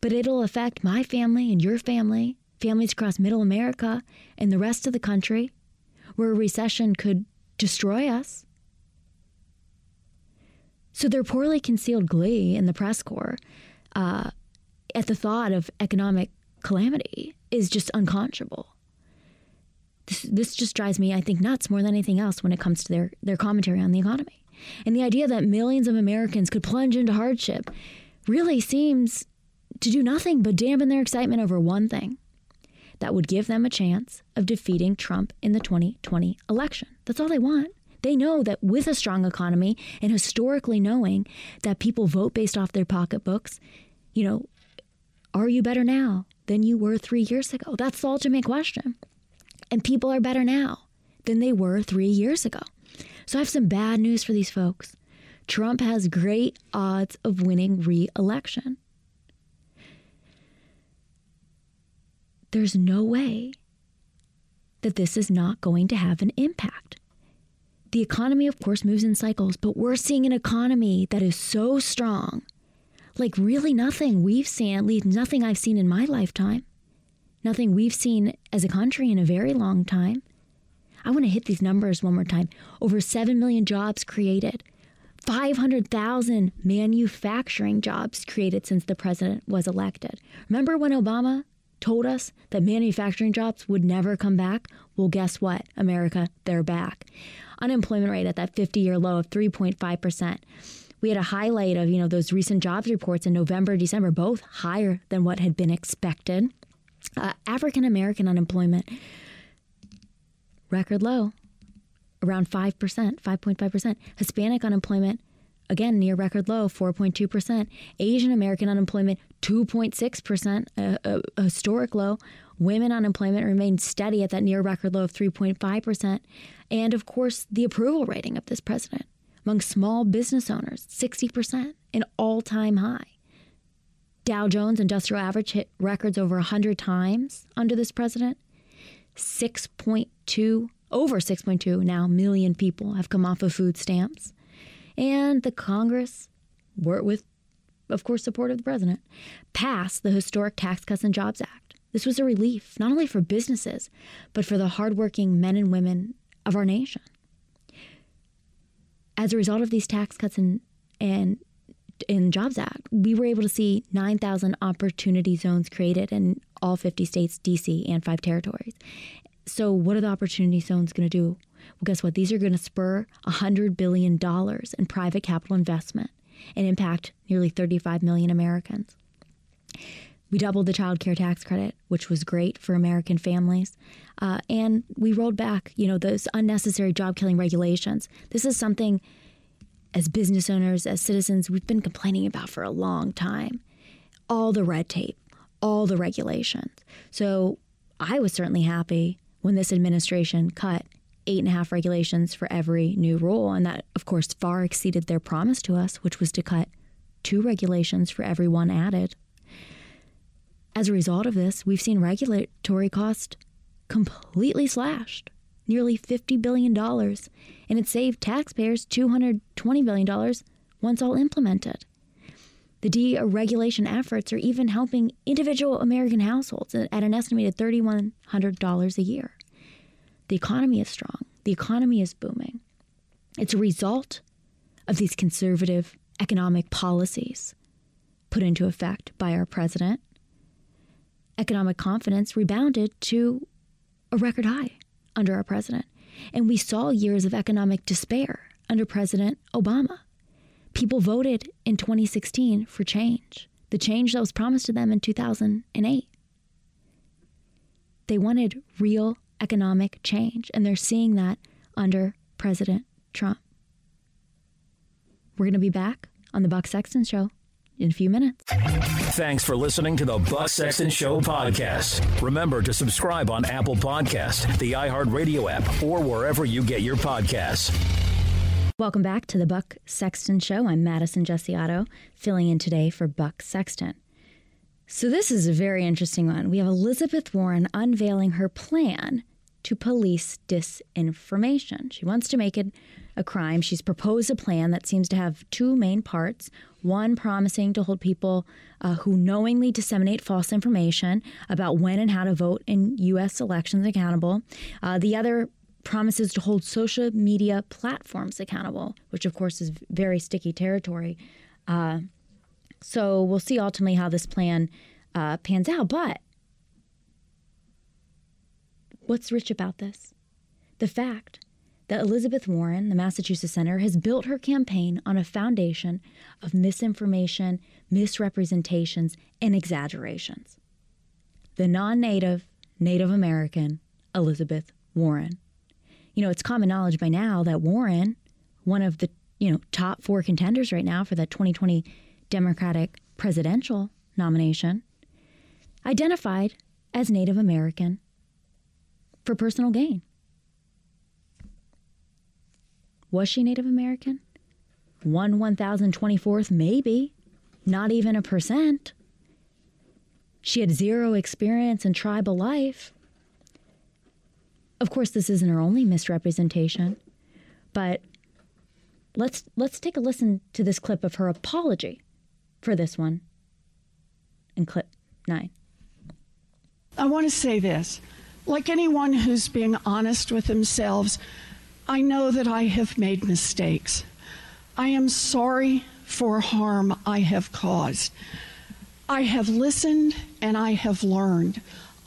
But it'll affect my family and your family, families across middle America and the rest of the country, where a recession could destroy us. So their poorly concealed glee in the press corps uh, at the thought of economic calamity is just unconscionable. This, this just drives me, I think, nuts more than anything else when it comes to their, their commentary on the economy. And the idea that millions of Americans could plunge into hardship really seems to do nothing but dampen their excitement over one thing that would give them a chance of defeating Trump in the 2020 election. That's all they want. They know that with a strong economy and historically knowing that people vote based off their pocketbooks, you know, Are you better now than you were three years ago? That's the ultimate question. And people are better now than they were three years ago. So I have some bad news for these folks. Trump has great odds of winning re election. There's no way that this is not going to have an impact. The economy, of course, moves in cycles, but we're seeing an economy that is so strong like really nothing we've seen, at least nothing I've seen in my lifetime, nothing we've seen as a country in a very long time. I want to hit these numbers one more time. Over 7 million jobs created, 500,000 manufacturing jobs created since the president was elected. Remember when Obama told us that manufacturing jobs would never come back? Well, guess what, America? They're back. Unemployment rate at that 50 year low of 3.5%. We had a highlight of, you know, those recent jobs reports in November, December, both higher than what had been expected. Uh, African American unemployment, record low, around 5%, 5.5%. Hispanic unemployment, again, near record low, 4.2%. Asian American unemployment, 2.6%, a, a, a historic low. Women unemployment remained steady at that near record low of 3.5%. And of course, the approval rating of this president among small business owners, 60%, an all time high. Dow Jones Industrial Average hit records over 100 times under this president. 6.2, over 6.2 now million people have come off of food stamps. And the Congress, worked with, of course, support of the president, passed the historic Tax Cuts and Jobs Act. This was a relief, not only for businesses, but for the hardworking men and women of our nation as a result of these tax cuts and and in Jobs Act, we were able to see 9,000 opportunity zones created in all 50 states, DC, and five territories. So, what are the opportunity zones going to do? Well, guess what? These are going to spur $100 billion in private capital investment and impact nearly 35 million Americans. We doubled the child care tax credit, which was great for American families. Uh, and we rolled back, you know, those unnecessary job killing regulations. This is something as business owners, as citizens, we've been complaining about for a long time. All the red tape, all the regulations. So I was certainly happy when this administration cut eight and a half regulations for every new rule. And that, of course, far exceeded their promise to us, which was to cut two regulations for every one added. As a result of this, we've seen regulatory costs completely slashed, nearly $50 billion, and it saved taxpayers $220 billion once all implemented. The deregulation efforts are even helping individual American households at an estimated $3,100 a year. The economy is strong. The economy is booming. It's a result of these conservative economic policies put into effect by our president economic confidence rebounded to a record high under our president. And we saw years of economic despair under President Obama. People voted in 2016 for change, the change that was promised to them in 2008. They wanted real economic change, and they're seeing that under President Trump. We're going to be back on the Buck Sexton Show in a few minutes. Thanks for listening to the Buck Sexton Show podcast. Remember to subscribe on Apple Podcast, the iHeartRadio app, or wherever you get your podcasts. Welcome back to the Buck Sexton Show. I'm Madison Gesiotto, filling in today for Buck Sexton. So this is a very interesting one. We have Elizabeth Warren unveiling her plan to police disinformation. She wants to make it a crime. She's proposed a plan that seems to have two main parts one promising to hold people uh, who knowingly disseminate false information about when and how to vote in U.S. elections accountable. Uh, the other promises to hold social media platforms accountable, which of course is very sticky territory. Uh, so we'll see ultimately how this plan uh, pans out. But what's rich about this? The fact that Elizabeth Warren, the Massachusetts senator, has built her campaign on a foundation of misinformation, misrepresentations, and exaggerations. The non native, Native American Elizabeth Warren. You know, it's common knowledge by now that Warren, one of the you know top four contenders right now for the 2020 Democratic presidential nomination, identified as Native American for personal gain. Was she Native American? One 1024th, maybe. Not even a percent. She had zero experience in tribal life. Of course, this isn't her only misrepresentation, but let's let's take a listen to this clip of her apology for this one in clip 9. I want to say this. Like anyone who's being honest with themselves, I know that I have made mistakes. I am sorry for harm I have caused. I have listened and I have learned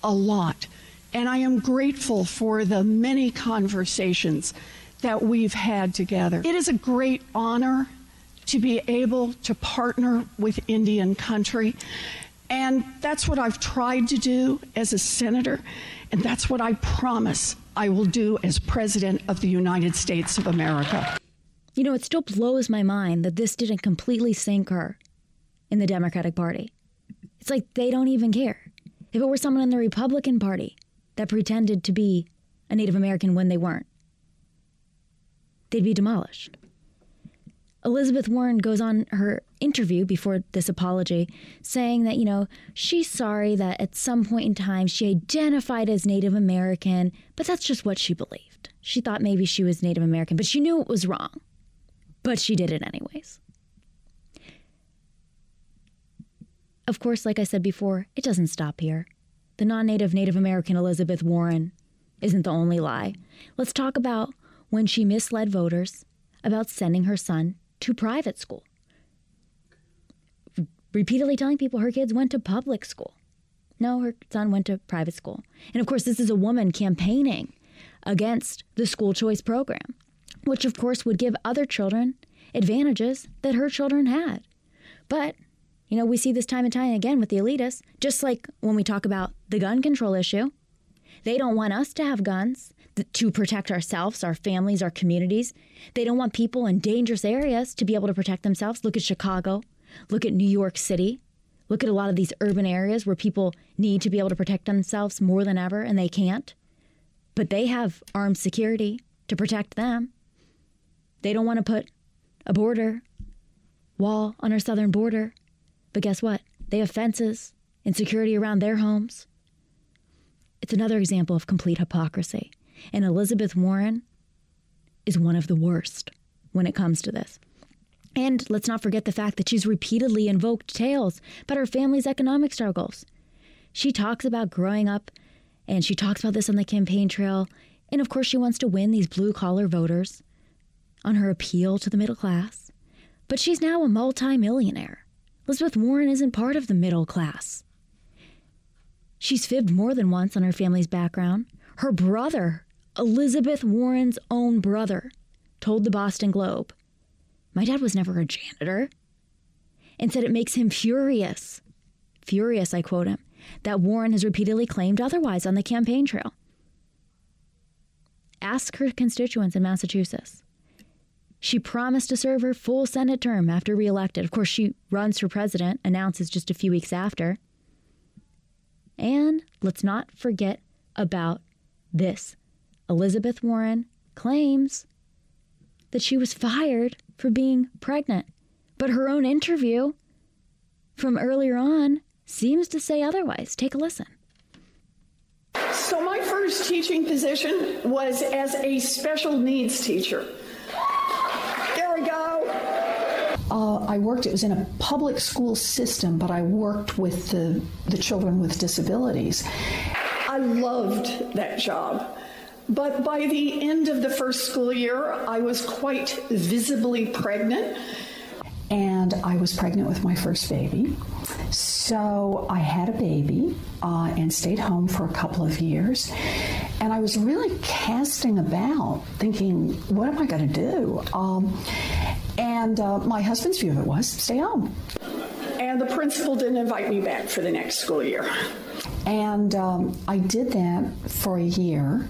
a lot. And I am grateful for the many conversations that we've had together. It is a great honor to be able to partner with Indian country. And that's what I've tried to do as a senator, and that's what I promise I will do as President of the United States of America. You know, it still blows my mind that this didn't completely sink her in the Democratic Party. It's like they don't even care. If it were someone in the Republican Party that pretended to be a Native American when they weren't, they'd be demolished. Elizabeth Warren goes on her interview before this apology saying that, you know, she's sorry that at some point in time she identified as Native American, but that's just what she believed. She thought maybe she was Native American, but she knew it was wrong. But she did it anyways. Of course, like I said before, it doesn't stop here. The non native Native American Elizabeth Warren isn't the only lie. Let's talk about when she misled voters about sending her son to private school. Repeatedly telling people her kids went to public school. No, her son went to private school. And of course, this is a woman campaigning against the school choice program, which of course would give other children advantages that her children had. But, you know, we see this time and time again with the elitists, just like when we talk about the gun control issue. They don't want us to have guns to protect ourselves, our families, our communities. They don't want people in dangerous areas to be able to protect themselves. Look at Chicago. Look at New York City. Look at a lot of these urban areas where people need to be able to protect themselves more than ever and they can't. But they have armed security to protect them. They don't want to put a border wall on our southern border. But guess what? They have fences and security around their homes. It's another example of complete hypocrisy. And Elizabeth Warren is one of the worst when it comes to this. And let's not forget the fact that she's repeatedly invoked tales about her family's economic struggles. She talks about growing up, and she talks about this on the campaign trail. And of course, she wants to win these blue collar voters on her appeal to the middle class. But she's now a multimillionaire. Elizabeth Warren isn't part of the middle class. She's fibbed more than once on her family's background. Her brother, Elizabeth Warren's own brother, told the Boston Globe, My dad was never a janitor, and said it makes him furious. Furious, I quote him, that Warren has repeatedly claimed otherwise on the campaign trail. Ask her constituents in Massachusetts. She promised to serve her full Senate term after reelected. Of course, she runs for president, announces just a few weeks after. And let's not forget about this. Elizabeth Warren claims that she was fired for being pregnant, but her own interview from earlier on seems to say otherwise. Take a listen. So, my first teaching position was as a special needs teacher. There we go. Uh, I worked, it was in a public school system, but I worked with the, the children with disabilities. I loved that job. But by the end of the first school year, I was quite visibly pregnant. And I was pregnant with my first baby. So I had a baby uh, and stayed home for a couple of years. And I was really casting about, thinking, what am I going to do? Um, and uh, my husband's view of it was stay home. And the principal didn't invite me back for the next school year. And um, I did that for a year.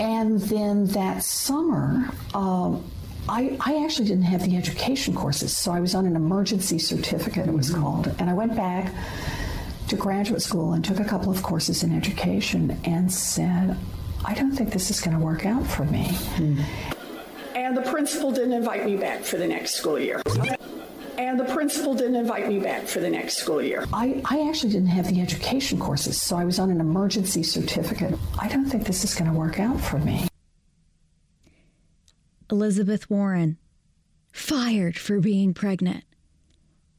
And then that summer, um, I, I, actually didn't have the education courses, so I was on an emergency certificate, it was called. And I went back to graduate school and took a couple of courses in education and said, I don't think this is going to work out for me. And the principal didn't invite me back for the next school year. And the principal didn't invite me back for the next school year. I, I actually didn't have the education courses, so I was on an emergency certificate. I don't think this is going to work out for me. Elizabeth Warren, fired for being pregnant.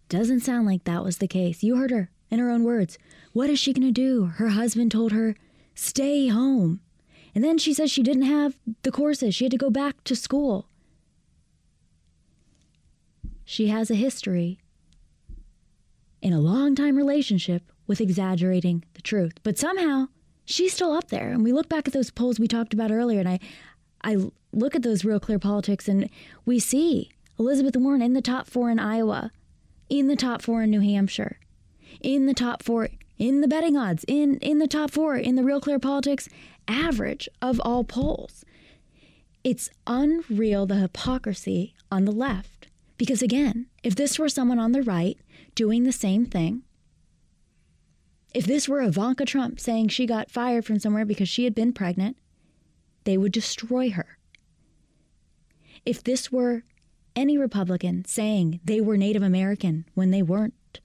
Doesn't sound like that was the case. You heard her in her own words. What is she going to do? Her husband told her, stay home. And then she says she didn't have the courses. She had to go back to school. She has a history in a long time relationship with exaggerating the truth. But somehow she's still up there. And we look back at those polls we talked about earlier, and I, I look at those real clear politics, and we see Elizabeth Warren in the top four in Iowa, in the top four in New Hampshire, in the top four in the betting odds, in, in the top four in the real clear politics average of all polls. It's unreal the hypocrisy on the left. Because again, if this were someone on the right doing the same thing, if this were Ivanka Trump saying she got fired from somewhere because she had been pregnant, they would destroy her. If this were any Republican saying they were Native American when they weren't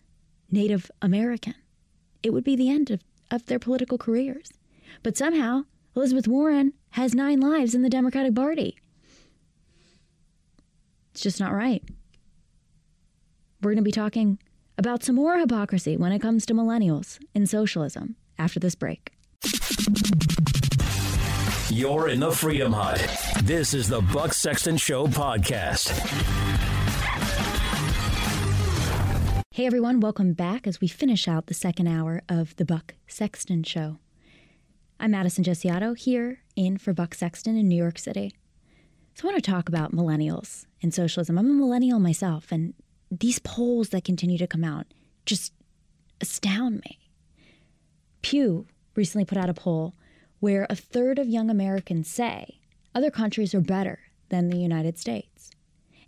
Native American, it would be the end of, of their political careers. But somehow, Elizabeth Warren has nine lives in the Democratic Party. It's just not right. We're going to be talking about some more hypocrisy when it comes to millennials and socialism after this break. You're in the Freedom Hut. This is the Buck Sexton Show podcast. Hey everyone, welcome back as we finish out the second hour of the Buck Sexton Show. I'm Madison Gesiotto here in for Buck Sexton in New York City. So I want to talk about millennials and socialism. I'm a millennial myself, and these polls that continue to come out just astound me. Pew recently put out a poll where a third of young Americans say other countries are better than the United States.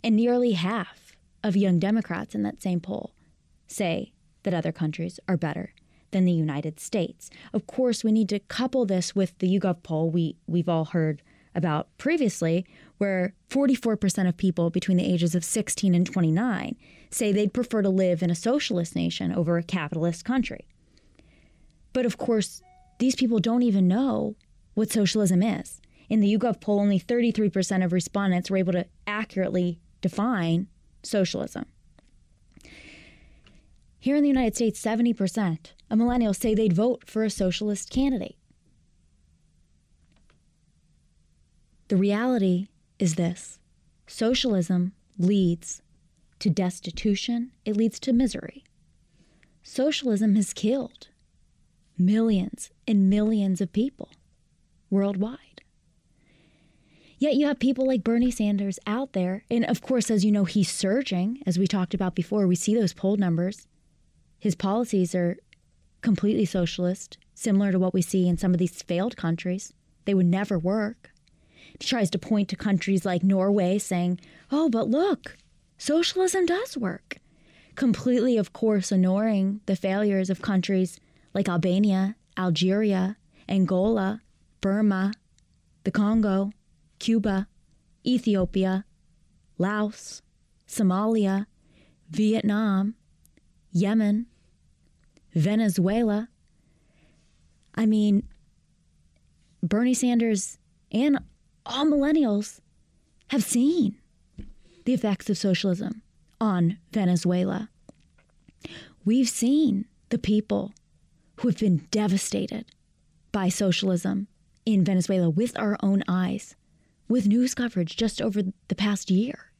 And nearly half of young Democrats in that same poll say that other countries are better than the United States. Of course, we need to couple this with the YouGov poll we, we've all heard about previously, where 44% of people between the ages of 16 and 29 say they'd prefer to live in a socialist nation over a capitalist country. But of course, these people don't even know what socialism is. In the YouGov poll, only 33% of respondents were able to accurately define socialism. Here in the United States, 70% of millennials say they'd vote for a socialist candidate. The reality is this socialism leads to destitution, it leads to misery. Socialism has killed millions and millions of people worldwide. Yet you have people like Bernie Sanders out there. And of course, as you know, he's surging, as we talked about before. We see those poll numbers. His policies are completely socialist, similar to what we see in some of these failed countries. They would never work. Tries to point to countries like Norway, saying, oh, but look, socialism does work. Completely, of course, ignoring the failures of countries like Albania, Algeria, Angola, Burma, the Congo, Cuba, Ethiopia, Laos, Somalia, Vietnam, Yemen, Venezuela. I mean, Bernie Sanders and all millennials have seen the effects of socialism on Venezuela. We've seen the people who have been devastated by socialism in Venezuela with our own eyes, with news coverage just over the past year.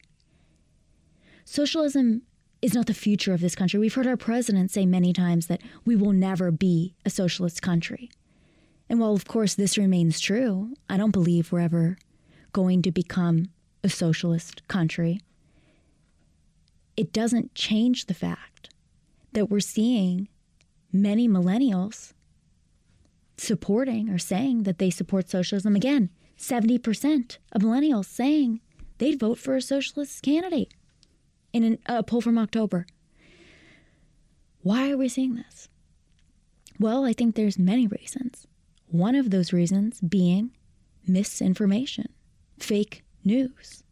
Socialism is not the future of this country. We've heard our president say many times that we will never be a socialist country. And while, of course, this remains true, I don't believe we're ever going to become a socialist country. It doesn't change the fact that we're seeing many millennials supporting or saying that they support socialism. Again, 70% of millennials saying they'd vote for a socialist candidate in an, a poll from October. Why are we seeing this? Well, I think there's many reasons. One of those reasons being misinformation, fake news.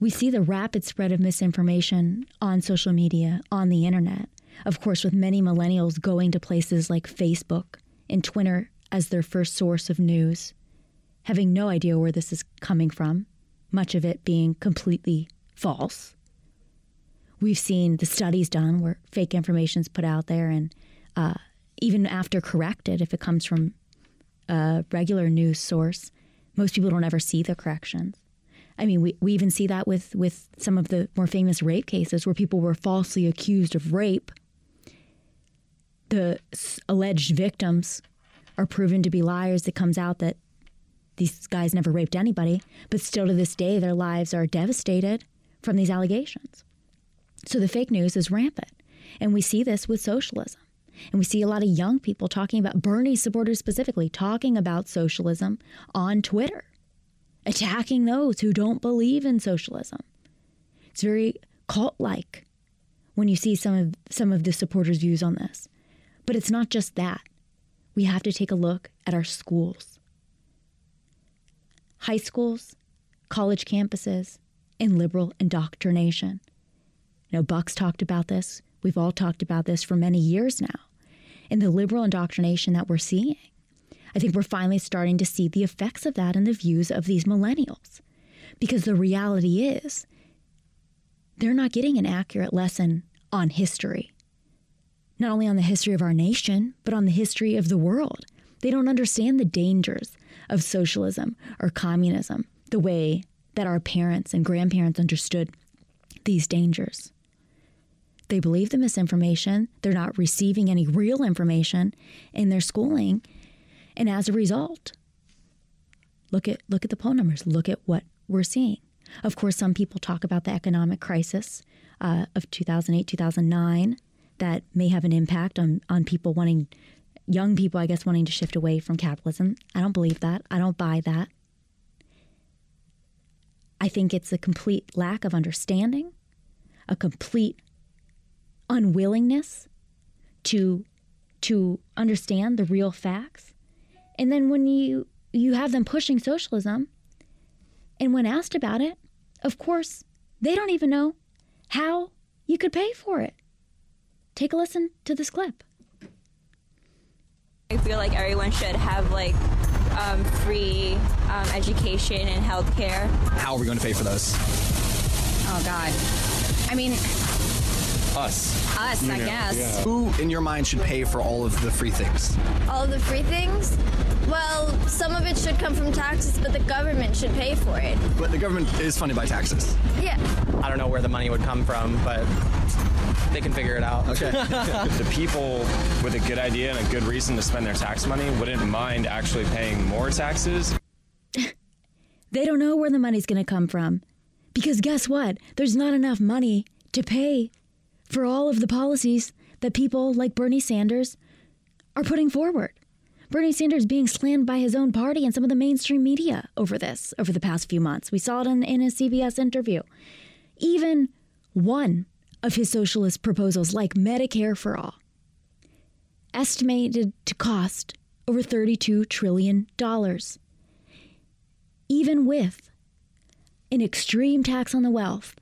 We see the rapid spread of misinformation on social media, on the internet. Of course, with many millennials going to places like Facebook and Twitter as their first source of news, having no idea where this is coming from, much of it being completely false. We've seen the studies done where fake information is put out there, and uh, even after corrected, if it comes from a regular news source, most people don't ever see the corrections. I mean, we, we even see that with, with some of the more famous rape cases where people were falsely accused of rape. The alleged victims are proven to be liars. It comes out that these guys never raped anybody, but still to this day, their lives are devastated from these allegations. So the fake news is rampant. And we see this with socialism. And we see a lot of young people talking about Bernie supporters specifically talking about socialism on Twitter, attacking those who don't believe in socialism. It's very cult like when you see some of some of the supporters' views on this. But it's not just that. We have to take a look at our schools. High schools, college campuses, and liberal indoctrination. You know, Buck's talked about this. We've all talked about this for many years now. And the liberal indoctrination that we're seeing. I think we're finally starting to see the effects of that in the views of these millennials. Because the reality is, they're not getting an accurate lesson on history. Not only on the history of our nation, but on the history of the world. They don't understand the dangers of socialism or communism the way that our parents and grandparents understood these dangers. They believe the misinformation, they're not receiving any real information in their schooling, and as a result, look at look at the poll numbers, look at what we're seeing. Of course, some people talk about the economic crisis uh, of 2008, 2009 that may have an impact on, on people wanting, young people, I guess, wanting to shift away from capitalism. I don't believe that. I don't buy that. I think it's a complete lack of understanding, a complete unwillingness to to understand the real facts. And then when you you have them pushing socialism, and when asked about it, of course, they don't even know how you could pay for it. Take a listen to this clip. I feel like everyone should have like um, free um, education and health care. How are we going to pay for those? Oh God. I mean, us. Us, I guess. Yeah. Who, in your mind, should pay for all of the free things? All of the free things? Well, some of it should come from taxes, but the government should pay for it. But the government is funded by taxes. Yeah. I don't know where the money would come from, but they can figure it out. Okay. the people with a good idea and a good reason to spend their tax money wouldn't mind actually paying more taxes. they don't know where the money's going to come from. Because guess what? There's not enough money to pay for all of the policies that people like Bernie Sanders are putting forward. Bernie Sanders being slammed by his own party and some of the mainstream media over this over the past few months. We saw it in, in a CBS interview. Even one of his socialist proposals, like Medicare for All, estimated to cost over $32 trillion. Even with an extreme tax on the wealth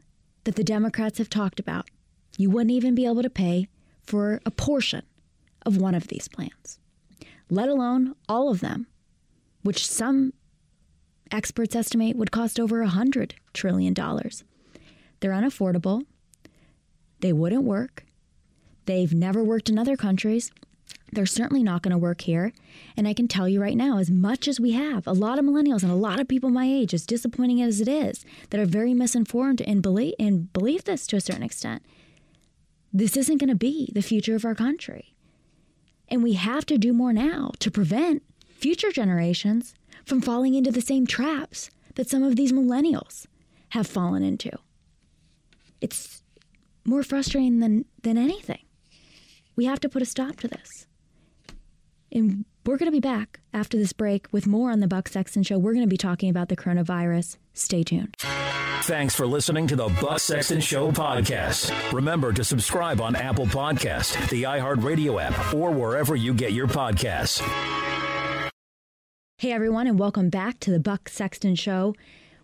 that the Democrats have talked about, you wouldn't even be able to pay for a portion of one of these plans, let alone all of them, which some experts estimate would cost over $100 trillion. They're unaffordable. They wouldn't work. They've never worked in other countries. They're certainly not going to work here. And I can tell you right now, as much as we have, a lot of millennials and a lot of people my age, as disappointing as it is, that are very misinformed and believe, and believe this to a certain extent, this isn't going to be the future of our country. And we have to do more now to prevent future generations from falling into the same traps that some of these millennials have fallen into. It's more frustrating than, than anything. We have to put a stop to this. And we're going to be back after this break with more on the Buck Sexton Show. We're going to be talking about the coronavirus. Stay tuned. Thanks for listening to the Buck Sexton Show podcast. Remember to subscribe on Apple Podcast, the iHeartRadio app, or wherever you get your podcasts. Hey everyone, and welcome back to the Buck Sexton Show.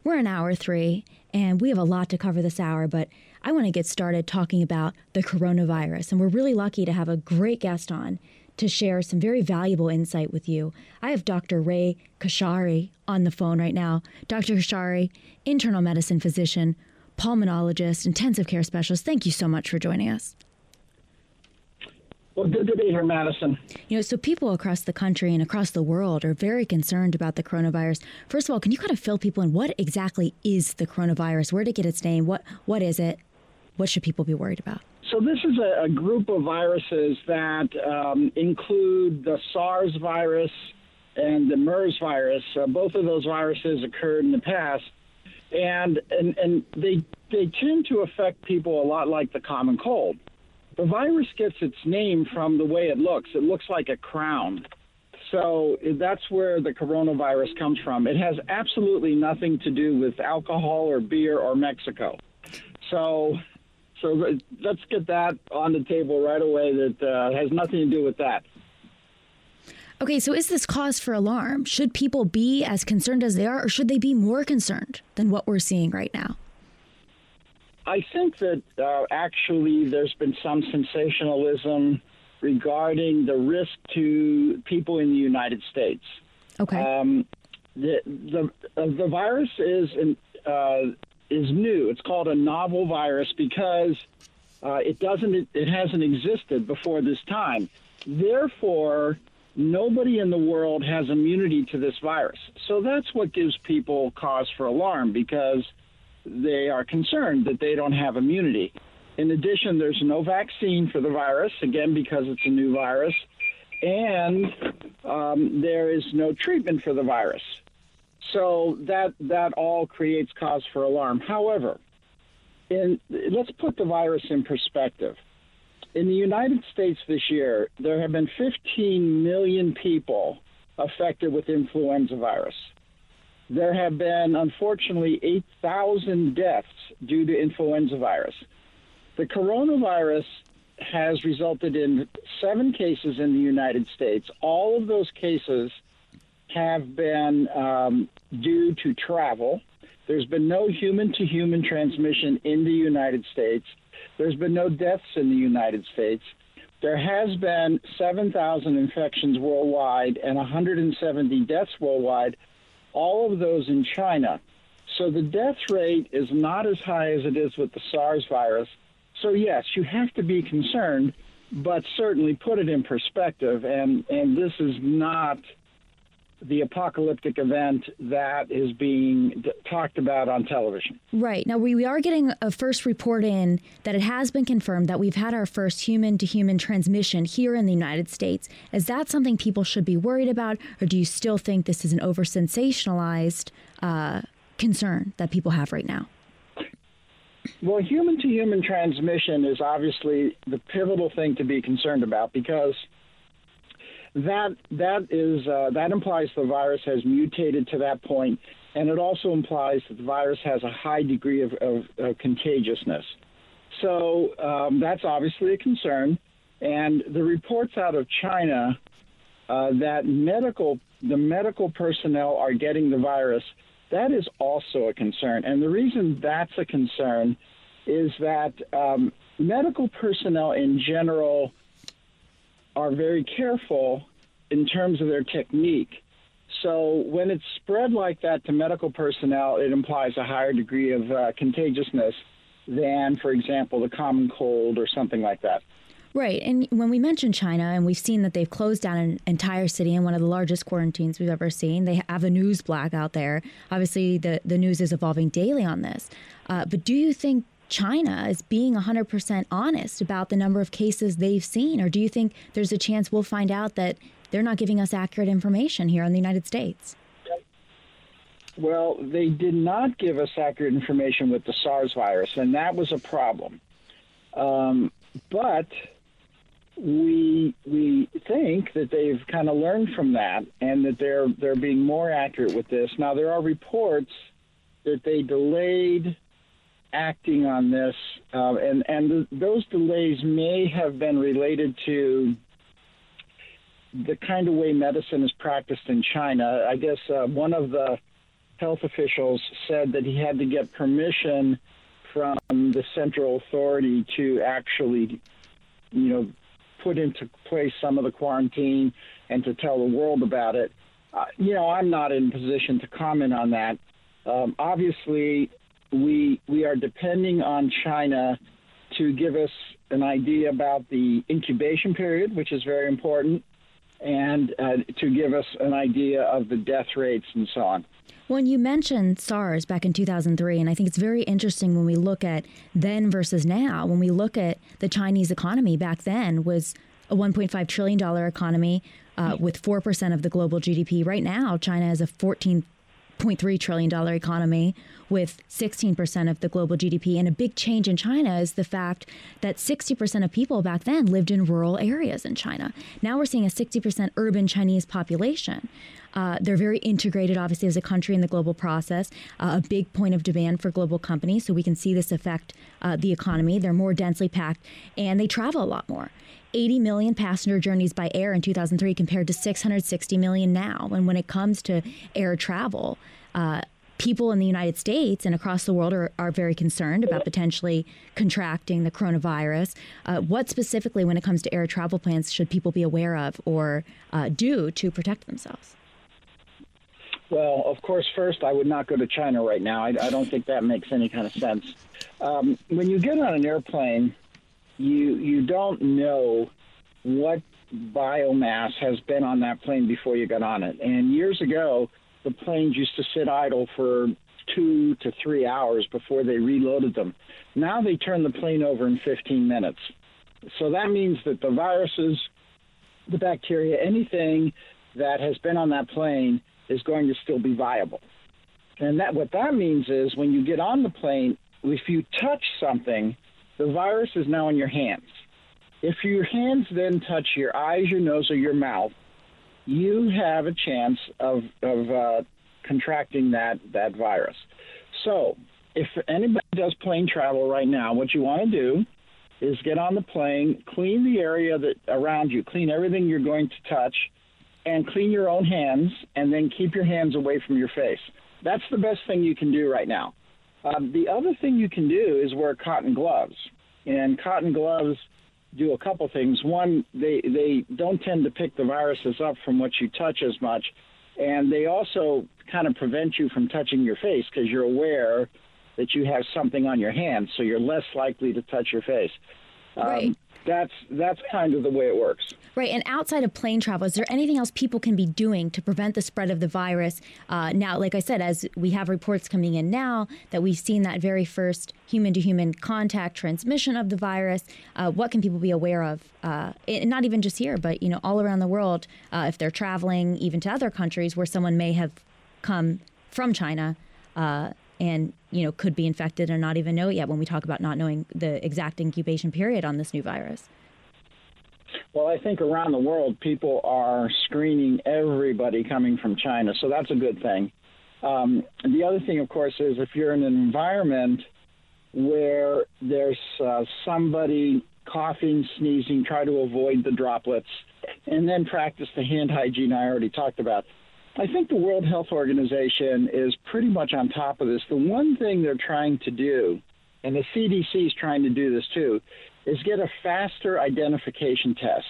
We're in hour three, and we have a lot to cover this hour, but I want to get started talking about the coronavirus. And we're really lucky to have a great guest on to share some very valuable insight with you. I have Dr. Ray Casciari on the phone right now. Dr. Casciari, internal medicine physician, pulmonologist, intensive care specialist. Thank you so much for joining us. Well, good to be here, Madison. You know, so people across the country and across the world are very concerned about the coronavirus. First of all, can you kind of fill people in what exactly is the coronavirus? Where did it get its name? What what is it? What should people be worried about? So this is a, a group of viruses that um, include the SARS virus and the MERS virus. Uh, both of those viruses occurred in the past, and and and they they tend to affect people a lot like the common cold. The virus gets its name from the way it looks. It looks like a crown. So that's where the coronavirus comes from. It has absolutely nothing to do with alcohol or beer or Mexico. So so let's get that on the table right away. That uh, has nothing to do with that. Okay, so is this cause for alarm? Should people be as concerned as they are, or should they be more concerned than what we're seeing right now? I think that uh, actually there's been some sensationalism regarding the risk to people in the United States. Okay. Um, the the uh, the virus is uh, is new. It's called a novel virus because uh, it doesn't it, hasn't existed before this time. Therefore, nobody in the world has immunity to this virus. So that's what gives people cause for alarm because they are concerned that they don't have immunity. In addition, there's no vaccine for the virus, again, because it's a new virus, and um, there is no treatment for the virus. So that that all creates cause for alarm. However, in, let's put the virus in perspective. In the United States this year, there have been 15 million people affected with influenza virus. There have been, unfortunately, 8,000 deaths due to influenza virus. The coronavirus has resulted in seven cases in the United States. All of those cases have been um, due to travel. There's been no human to human transmission in the United States. There's been no deaths in the United States. There has been 7,000 infections worldwide and 170 deaths worldwide, all of those in China. So the death rate is not as high as it is with the SARS virus. So, yes, you have to be concerned, but certainly put it in perspective. And, and this is not the apocalyptic event that is being d- talked about on television. Right. Now, we, we are getting a first report in that it has been confirmed that we've had our first human to human transmission here in the United States. Is that something people should be worried about, or do you still think this is an over sensationalized uh, concern that people have right now? Well, human to human transmission is obviously the pivotal thing to be concerned about because that that is uh, that implies the virus has mutated to that point, and it also implies that the virus has a high degree of, of, of contagiousness. So um, that's obviously a concern. And the reports out of China uh, that medical the medical personnel are getting the virus that is also a concern. And the reason that's a concern is that um, medical personnel in general are very careful in terms of their technique. So when it's spread like that to medical personnel, it implies a higher degree of uh, contagiousness than, for example, the common cold or something like that. Right. And when we mention China, and we've seen that they've closed down an entire city in one of the largest quarantines we've ever seen, they have a news blackout there. Obviously, the, the news is evolving daily on this. Uh, but do you think China is being 100% honest about the number of cases they've seen? Or do you think there's a chance we'll find out that they're not giving us accurate information here in the United States? Well, they did not give us accurate information with the SARS virus, and that was a problem. Um, but we we think that they've kind of learned from that, and that they're they're being more accurate with this. Now there are reports that they delayed acting on this, uh, and and th- those delays may have been related to the kind of way medicine is practiced in China. I guess uh, one of the health officials said that he had to get permission from the central authority to actually, you know, put into place some of the quarantine and to tell the world about it. Uh, you know, I'm not in position to comment on that. Um, obviously, we we are depending on China to give us an idea about the incubation period, which is very important, and uh, to give us an idea of the death rates and so on. When you mentioned SARS back in 2003, and I think it's very interesting when we look at then versus now, when we look at the Chinese economy back then was a 1.5 trillion dollar economy uh, with 4% of the global GDP. Right now, China has a 14 $0.3 trillion economy with 16% of the global GDP. And a big change in China is the fact that 60% of people back then lived in rural areas in China. Now we're seeing a 60% urban Chinese population. Uh, they're very integrated, obviously, as a country in the global process, uh, a big point of demand for global companies. So we can see this affect uh, the economy. They're more densely packed and they travel a lot more. 80 million passenger journeys by air in 2003 compared to 660 million now. And when it comes to air travel, uh, people in the United States and across the world are, are very concerned about potentially contracting the coronavirus. Uh, what specifically, when it comes to air travel plans, should people be aware of or uh, do to protect themselves? Well, of course, first, I would not go to China right now. I, I don't think that makes any kind of sense. Um, when you get on an airplane, you you don't know what biomass has been on that plane before you got on it. And years ago, the planes used to sit idle for two to three hours before they reloaded them. Now they turn the plane over in 15 minutes. So that means that the viruses, the bacteria, anything that has been on that plane is going to still be viable. And that what that means is when you get on the plane, if you touch something, the virus is now in your hands. If your hands then touch your eyes, your nose, or your mouth, you have a chance of of uh, contracting that that virus. So, if anybody does plane travel right now, what you want to do is get on the plane, clean the area that around you, clean everything you're going to touch, and clean your own hands, and then keep your hands away from your face. That's the best thing you can do right now. Um, the other thing you can do is wear cotton gloves, and cotton gloves do a couple things. One, they they don't tend to pick the viruses up from what you touch as much, and they also kind of prevent you from touching your face because you're aware that you have something on your hands, so you're less likely to touch your face. Um, right that's that's kind of the way it works. Right. And outside of plane travel, is there anything else people can be doing to prevent the spread of the virus? Uh, now, like I said, as we have reports coming in now that we've seen that very first human to human contact transmission of the virus, uh, what can people be aware of? Uh, it, not even just here, but you know, all around the world, uh, if they're traveling even to other countries where someone may have come from China uh, and you know could be infected and not even know it yet when we talk about not knowing the exact incubation period on this new virus. Well i think around the world people are screening everybody coming from china so that's a good thing. Um, the other thing of course is if you're in an environment where there's uh, somebody coughing sneezing try to avoid the droplets and then practice the hand hygiene i already talked about I think the World Health Organization is pretty much on top of this. The one thing they're trying to do, and the CDC is trying to do this too, is get a faster identification test.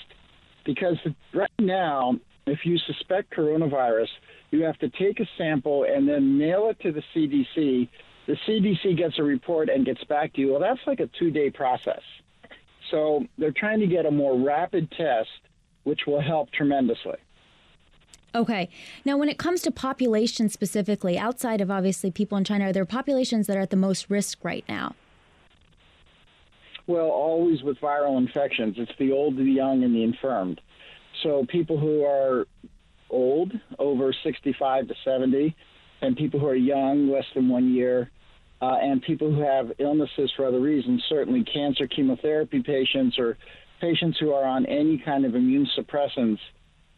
Because right now, if you suspect coronavirus, you have to take a sample and then mail it to the CDC. The CDC gets a report and gets back to you. Well, that's like a two day process. So they're trying to get a more rapid test, which will help tremendously. Okay. Now, when it comes to population specifically, outside of obviously people in China, are there populations that are at the most risk right now? Well, always with viral infections, it's the old, the young, and the infirmed. So people who are old, over 65 to 70, and people who are young, less than one year, uh, and people who have illnesses for other reasons, certainly cancer, chemotherapy patients, or patients who are on any kind of immune suppressants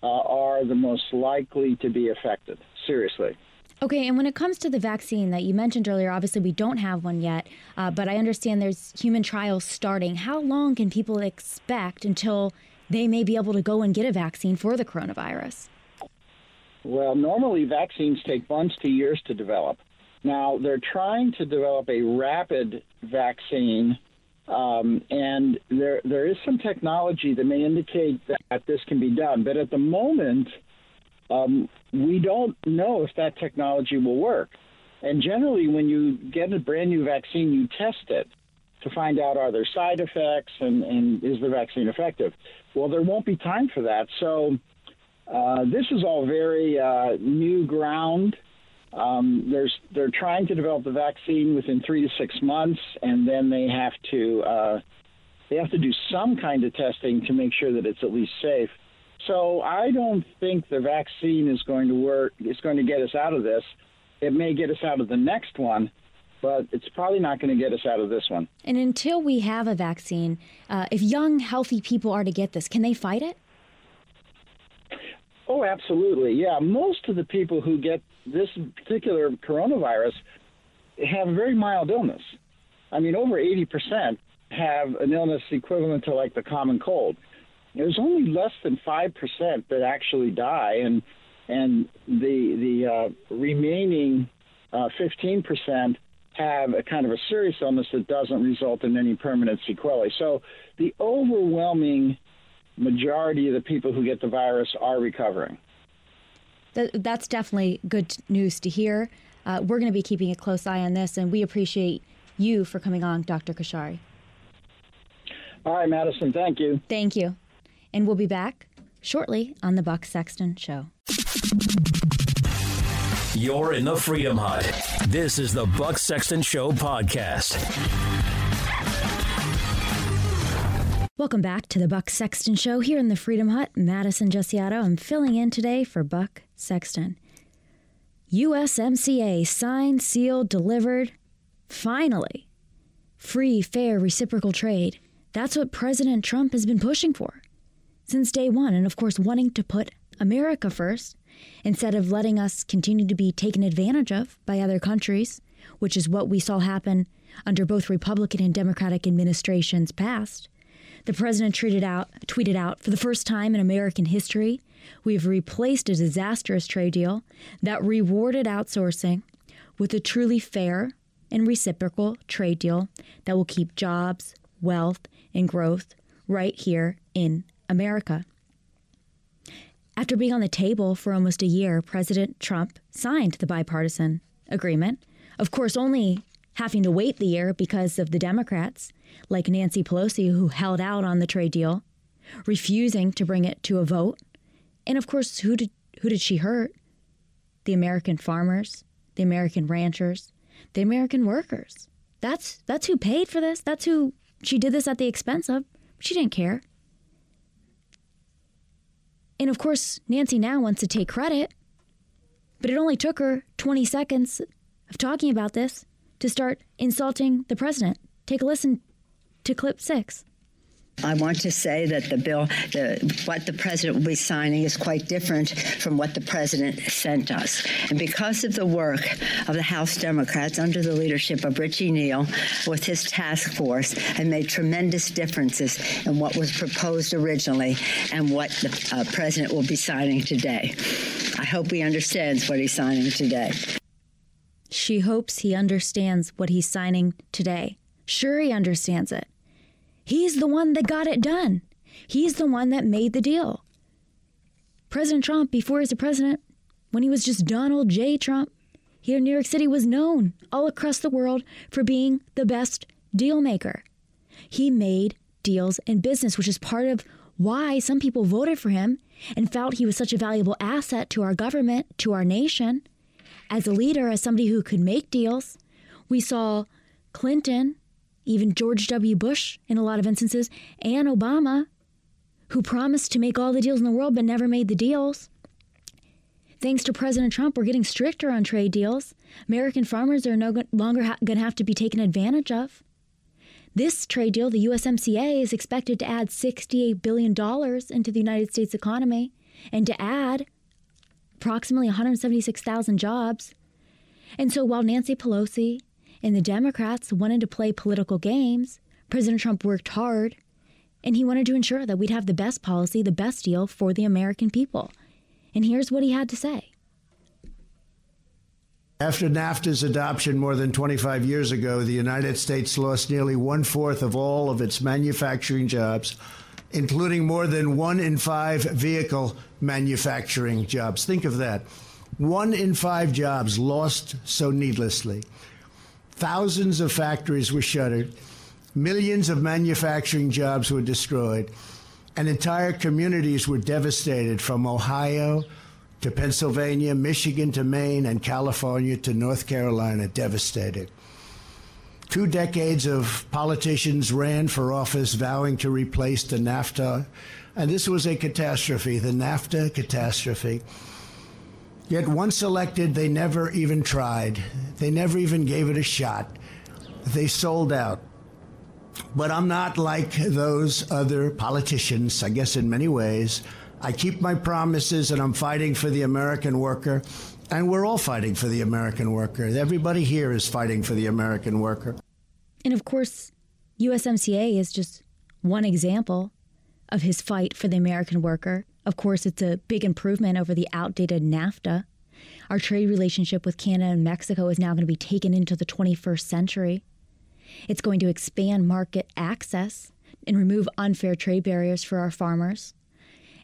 uh, are the most likely to be affected. Seriously. Okay, and when it comes to the vaccine that you mentioned earlier, obviously we don't have one yet, uh, but I understand there's human trials starting. How long can people expect until they may be able to go and get a vaccine for the coronavirus? Well, normally vaccines take months to years to develop. Now, they're trying to develop a rapid vaccine, um, and there, there is some technology that may indicate that this can be done. But at the moment, um, we don't know if that technology will work. And generally, when you get a brand new vaccine, you test it to find out are there side effects and, and is the vaccine effective. Well, there won't be time for that. So uh, this is all very uh, new ground. Um, there's, they're trying to develop the vaccine within three to six months, and then they have to uh, they have to do some kind of testing to make sure that it's at least safe. So I don't think the vaccine is going to work. It's going to get us out of this. It may get us out of the next one, but it's probably not going to get us out of this one. And until we have a vaccine, uh, if young, healthy people are to get this, can they fight it? Oh, absolutely. Yeah, most of the people who get this particular coronavirus have a very mild illness. I mean, over 80% have an illness equivalent to like the common cold. There's only less than 5% that actually die, and and the the uh, remaining uh, 15% have a kind of a serious illness that doesn't result in any permanent sequelae. So the overwhelming majority of the people who get the virus are recovering. That's definitely good news to hear. Uh, we're going to be keeping a close eye on this, and we appreciate you for coming on, Dr. Casciari. All right, Madison, thank you. Thank you. And we'll be back shortly on The Buck Sexton Show. You're in the Freedom Hut. This is the Buck Sexton Show podcast. Welcome back to the Buck Sexton Show here in the Freedom Hut. Madison Gesiotto. I'm filling in today for Buck Sexton. USMCA signed, sealed, delivered. Finally, free, fair, reciprocal trade. That's what President Trump has been pushing for since day one, and of course, wanting to put America first instead of letting us continue to be taken advantage of by other countries, which is what we saw happen under both Republican and Democratic administrations past. The president tweeted out, tweeted out for the first time in American history, we've replaced a disastrous trade deal that rewarded outsourcing with a truly fair and reciprocal trade deal that will keep jobs, wealth, and growth right here in America. After being on the table for almost a year, President Trump signed the bipartisan agreement. Of course, only having to wait the year because of the Democrats, like Nancy Pelosi, who held out on the trade deal, refusing to bring it to a vote. And of course, who did, who did she hurt? The American farmers, the American ranchers, the American workers. That's, that's who paid for this. That's who she did this at the expense of. She didn't care. And of course, Nancy now wants to take credit, but it only took her 20 seconds of talking about this to start insulting the president. Take a listen to clip six. I want to say that the bill, the, what the president will be signing, is quite different from what the president sent us. And because of the work of the House Democrats under the leadership of Richie Neal with his task force, and made tremendous differences in what was proposed originally and what the uh, president will be signing today. I hope he understands what he's signing today. She hopes he understands what he's signing today. Sure, he understands it. He's the one that got it done. He's the one that made the deal. President Trump, before he was a president, when he was just Donald J. Trump, here in New York City was known all across the world for being the best deal maker. He made deals in business, which is part of why some people voted for him and felt he was such a valuable asset to our government, to our nation. As a leader, as somebody who could make deals, we saw Clinton even George W. Bush in a lot of instances, and Obama, who promised to make all the deals in the world but never made the deals. Thanks to President Trump, we're getting stricter on trade deals. American farmers are no longer ha- going to have to be taken advantage of. This trade deal, the USMCA, is expected to add $68 billion into the United States economy and to add approximately 176,000 jobs And so while Nancy Pelosi and the Democrats wanted to play political games, President Trump worked hard and he wanted to ensure that we'd have the best policy, the best deal for the American people. And here's what he had to say. After NAFTA's adoption more than 25 years ago, the United States lost nearly one fourth of all of its manufacturing jobs, including more than one in five vehicle manufacturing jobs. Think of that. One in five jobs lost so needlessly. Thousands of factories were shuttered. Millions of manufacturing jobs were destroyed, and entire communities were devastated from Ohio to Pennsylvania, Michigan to Maine, and California to North Carolina, devastated. Two decades of politicians ran for office vowing to replace the NAFTA, and this was a catastrophe, the NAFTA catastrophe. Yet once elected, they never even tried. They never even gave it a shot. They sold out. But I'm not like those other politicians, I guess, in many ways. I keep my promises and I'm fighting for the American worker. And we're all fighting for the American worker. Everybody here is fighting for the American worker. And of course, USMCA is just one example of his fight for the American worker. Of course, it's a big improvement over the outdated NAFTA. Our trade relationship with Canada and Mexico is now going to be taken into the 21st century. It's going to expand market access and remove unfair trade barriers for our farmers.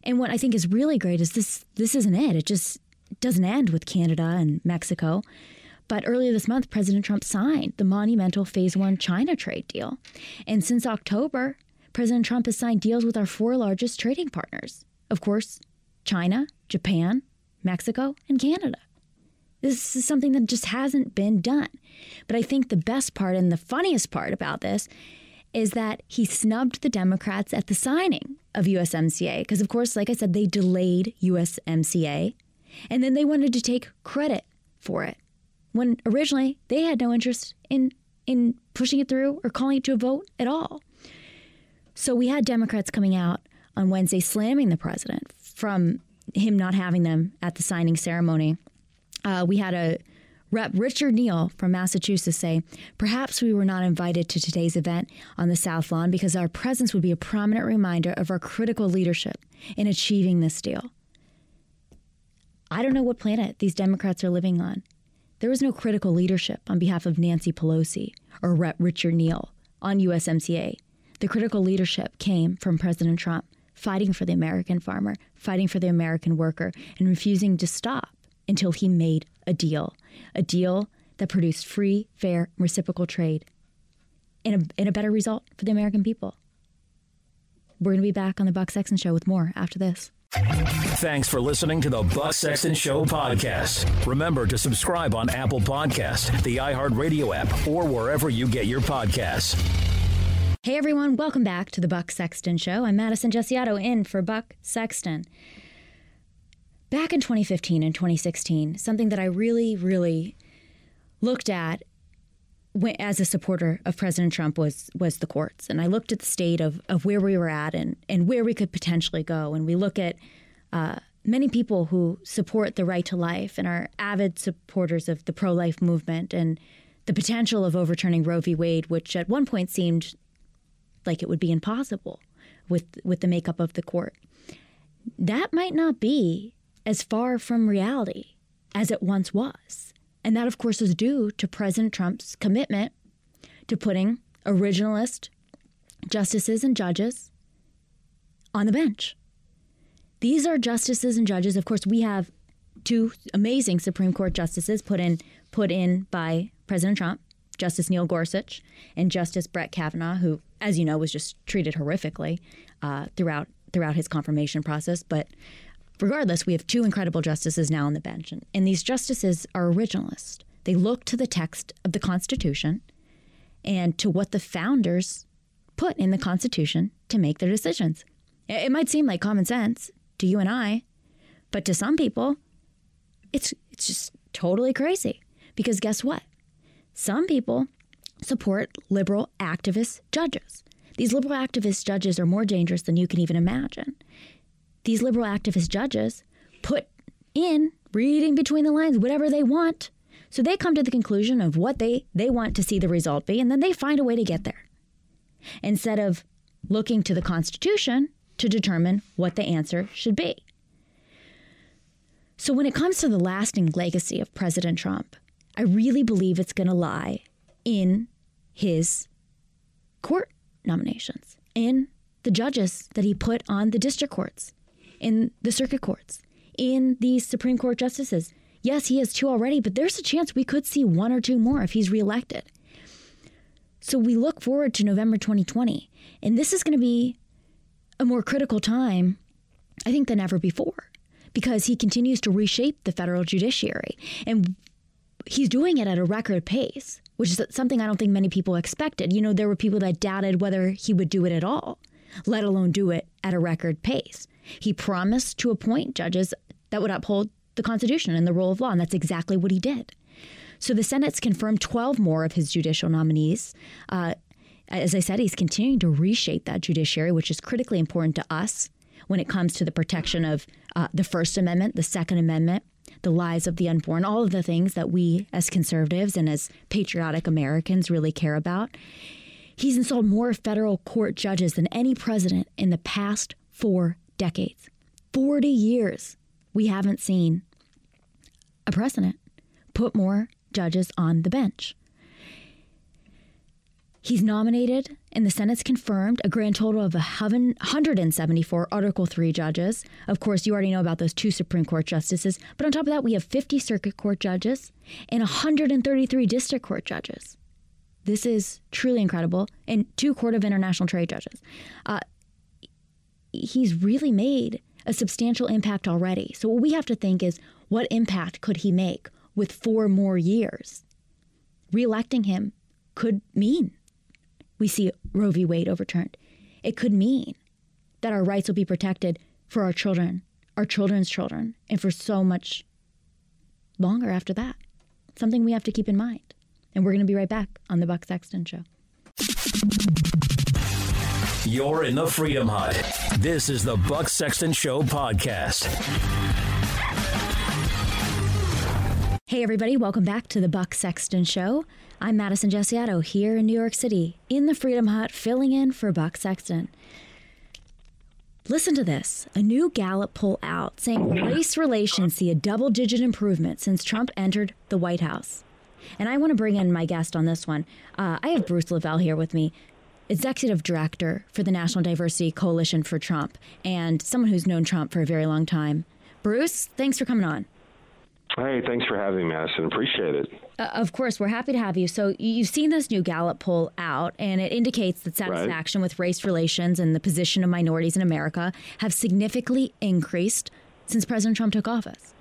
And what I think is really great is this this isn't it. It just doesn't end with Canada and Mexico. But earlier this month, President Trump signed the monumental Phase 1 China trade deal. And since October, President Trump has signed deals with our four largest trading partners. Of course, China, Japan, Mexico, and Canada. This is something that just hasn't been done. But I think the best part and the funniest part about this is that he snubbed the Democrats at the signing of USMCA. Because, of course, like I said, they delayed USMCA and then they wanted to take credit for it when originally they had no interest in, in pushing it through or calling it to a vote at all. So we had Democrats coming out on Wednesday slamming the president from him not having them at the signing ceremony uh, we had a Rep Richard Neal from Massachusetts say, Perhaps we were not invited to today's event on the South Lawn because our presence would be a prominent reminder of our critical leadership in achieving this deal. I don't know what planet these Democrats are living on. There was no critical leadership on behalf of Nancy Pelosi or Rep Richard Neal on USMCA. The critical leadership came from President Trump, fighting for the American farmer, fighting for the American worker, and refusing to stop until he made a deal, a deal that produced free, fair, reciprocal trade and a, and a better result for the American people. We're going to be back on the Buck Sexton Show with more after this. Thanks for listening to the Buck Sexton Show podcast. Remember to subscribe on Apple Podcast, the iHeartRadio app, or wherever you get your podcasts. Hey everyone, welcome back to the Buck Sexton Show. I'm Madison Gesiotto in for Buck Sexton. Back in 2015 and 2016, something that I really, really looked at as a supporter of President Trump was was the courts, and I looked at the state of, of where we were at and and where we could potentially go. And we look at uh, many people who support the right to life and are avid supporters of the pro life movement and the potential of overturning Roe v. Wade, which at one point seemed like it would be impossible with with the makeup of the court. That might not be as far from reality as it once was. And that, of course, is due to President Trump's commitment to putting originalist justices and judges on the bench. These are justices and judges. Of course, we have two amazing Supreme Court justices put in put in by President Trump, Justice Neil Gorsuch and Justice Brett Kavanaugh, who, as you know, was just treated horrifically uh, throughout throughout his confirmation process. But Regardless, we have two incredible justices now on the bench, and, and these justices are originalist. They look to the text of the Constitution and to what the founders put in the Constitution to make their decisions. It might seem like common sense to you and I, but to some people, it's it's just totally crazy. Because guess what? Some people support liberal activist judges. These liberal activist judges are more dangerous than you can even imagine these liberal activist judges put in reading between the lines whatever they want So they come to the conclusion of what they, they want to see the result be, and then they find a way to get there. Instead of looking to the Constitution to determine what the answer should be. So, when it comes to the lasting legacy of President Trump, I really believe it's going to lie in his court nominations, in the judges that he put on the district courts, in the circuit courts, in the Supreme Court justices. Yes, he has two already, but there's a chance we could see one or two more if he's reelected. So we look forward to November 2020, and this is going to be a more critical time, I think, than ever before, because he continues to reshape the federal judiciary. And he's doing it at a record pace, which is something I don't think many people expected. You know, there were people that doubted whether he would do it at all, let alone do it at a record pace. He promised to appoint judges that would uphold the Constitution and the rule of law, and that's exactly what he did. So the Senate's confirmed 12 more of his judicial nominees. Uh, as I said, he's continuing to reshape that judiciary, which is critically important to us when it comes to the protection of uh, the First Amendment, the Second Amendment, the lives of the unborn, all of the things that we as conservatives and as patriotic Americans really care about. He's installed more federal court judges than any president in the past four decades. 40 years we haven't seen a president put more judges on the bench. He's nominated, and the Senate's confirmed a grand total of 174 Article 3 judges. Of course, you already know about those two Supreme Court justices, but on top of that, we have 50 Circuit Court judges and 133 District Court judges. This is truly incredible, and two Court of International Trade judges. Uh, he's really made a substantial impact already. So, what we have to think is what impact could he make with four more years? Reelecting him could mean we see Roe v. Wade overturned. It could mean that our rights will be protected for our children, our children's children, and for so much longer after that. Something we have to keep in mind. And we're going to be right back on the Buck Sexton Show. You're in the Freedom Hut. This is the Buck Sexton Show podcast. Hey, everybody, welcome back to the Buck Sexton Show. I'm Madison Gesiotto here in New York City in the Freedom Hut, filling in for Buck Sexton. Listen to this a new Gallup poll out saying race relations see a double digit improvement since Trump entered the White House. And I want to bring in my guest on this one. Uh, I have Bruce LeVell here with me, executive director for the National Diversity Coalition for Trump, and someone who's known Trump for a very long time. Bruce, thanks for coming on. Hey, thanks for having me, Madison. Appreciate it. Uh, of course, we're happy to have you. So, you've seen this new Gallup poll out, and it indicates that satisfaction right. with race relations and the position of minorities in America have significantly increased since President Trump took office.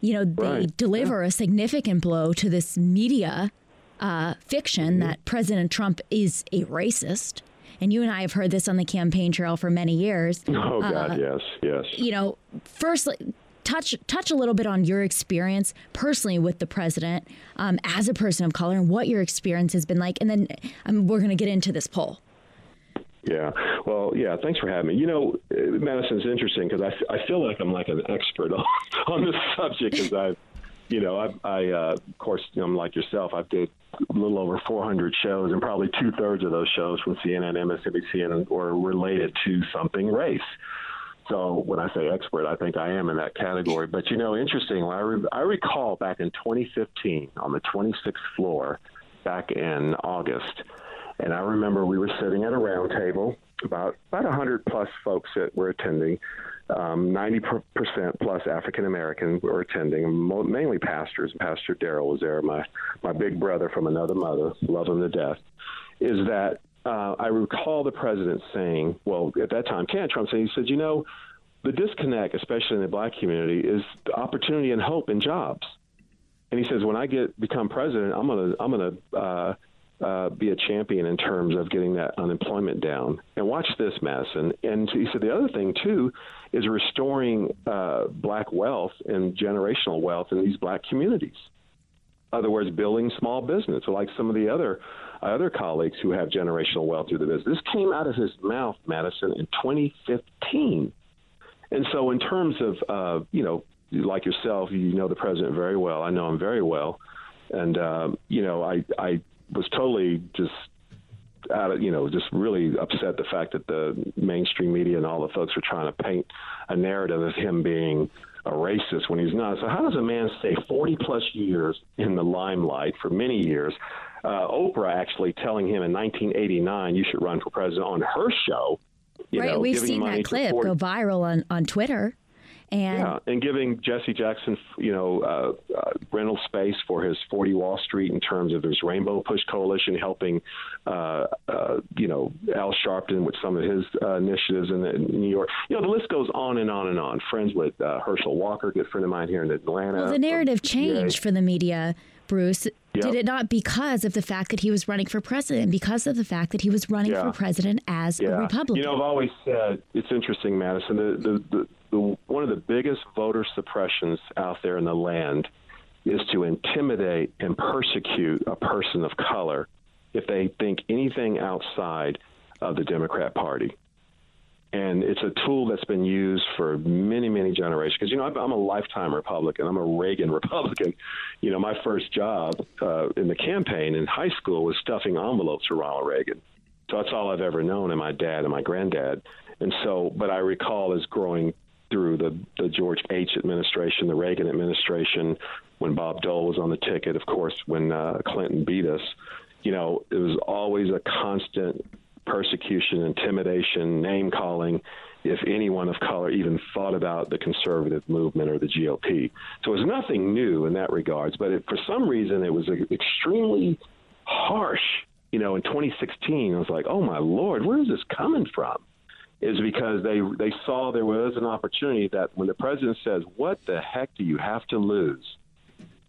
You know, they right. deliver yeah. a significant blow to this media uh, fiction mm-hmm. that President Trump is a racist. And you and I have heard this on the campaign trail for many years. Oh, God, uh, yes, yes. You know, first, touch touch a little bit on your experience personally with the president um, as a person of color and what your experience has been like, and then um, we're going to get into this poll. Yeah. Well, yeah. Thanks for having me. You know, Madison's interesting because I, I feel like I'm like an expert on, on this subject because I've, you know, I, I uh, of course, you know, I'm like yourself. I've did a little over 400 shows, and probably two thirds of those shows from CNN, MSNBC, and or related to something race. So when I say expert, I think I am in that category. But you know, interestingly, I, re- I recall back in 2015 on the 26th floor, back in August, and I remember we were sitting at a round table, about about 100 plus folks that were attending. Um, 90% plus African American were attending, mainly pastors. Pastor Daryl was there, my my big brother from another mother, love him to death. Is that uh, I recall the president saying, well, at that time, Ken Trump saying, he said, you know, the disconnect, especially in the black community, is the opportunity and hope and jobs. And he says, when I get become president, I'm gonna I'm gonna uh, uh, be a champion in terms of getting that unemployment down. And watch this, Madison. And he said the other thing too is restoring uh, black wealth and generational wealth in these black communities. In other words, building small business, like some of the other other colleagues who have generational wealth through the business. This came out of his mouth, Madison, in 2015. And so, in terms of, uh, you know, like yourself, you know the president very well. I know him very well. And um, you know, I I was totally just out of you know just really upset the fact that the mainstream media and all the folks were trying to paint a narrative of him being a racist when he's not. So how does a man stay 40 plus years in the limelight for many years? Uh, Oprah actually telling him in 1989 you should run for president on her show. You right, know, we've seen that clip 40 go viral on, on Twitter. And yeah, and giving Jesse Jackson, you know, uh, uh, rental space for his 40 Wall Street in terms of his Rainbow Push Coalition, helping, uh, uh, you know, Al Sharpton with some of his uh, initiatives in, in New York. You know, the list goes on and on and on. Friends with uh, Herschel Walker, good friend of mine here in Atlanta. well, the narrative changed Yeah. for the media, Bruce. Yep. Did it not because of the fact that he was running for president, because of the fact that he was running Yeah. for president as a Republican? You know, I've always said it's interesting, Madison. The, the, the, the, one of the biggest voter suppressions out there in the land is to intimidate and persecute a person of color if they think anything outside of the Democrat Party. And it's a tool that's been used for many, many generations. Because, you know, I'm a lifetime Republican. I'm a Reagan Republican. You know, my first job uh, in the campaign in high school was stuffing envelopes for Ronald Reagan. So that's all I've ever known, and my dad and my granddad. And so, but I recall as growing through the, the George H. administration, the Reagan administration, when Bob Dole was on the ticket, of course, when uh, Clinton beat us, you know, it was always a constant persecution, intimidation, name calling if anyone of color even thought about the conservative movement or the GOP. So it was nothing new in that regards, but it, for some reason it was extremely harsh. You know, in 2016, I was like, oh my lord, where is this coming from? Is because they they saw there was an opportunity that when the president says, "What the heck do you have to lose?"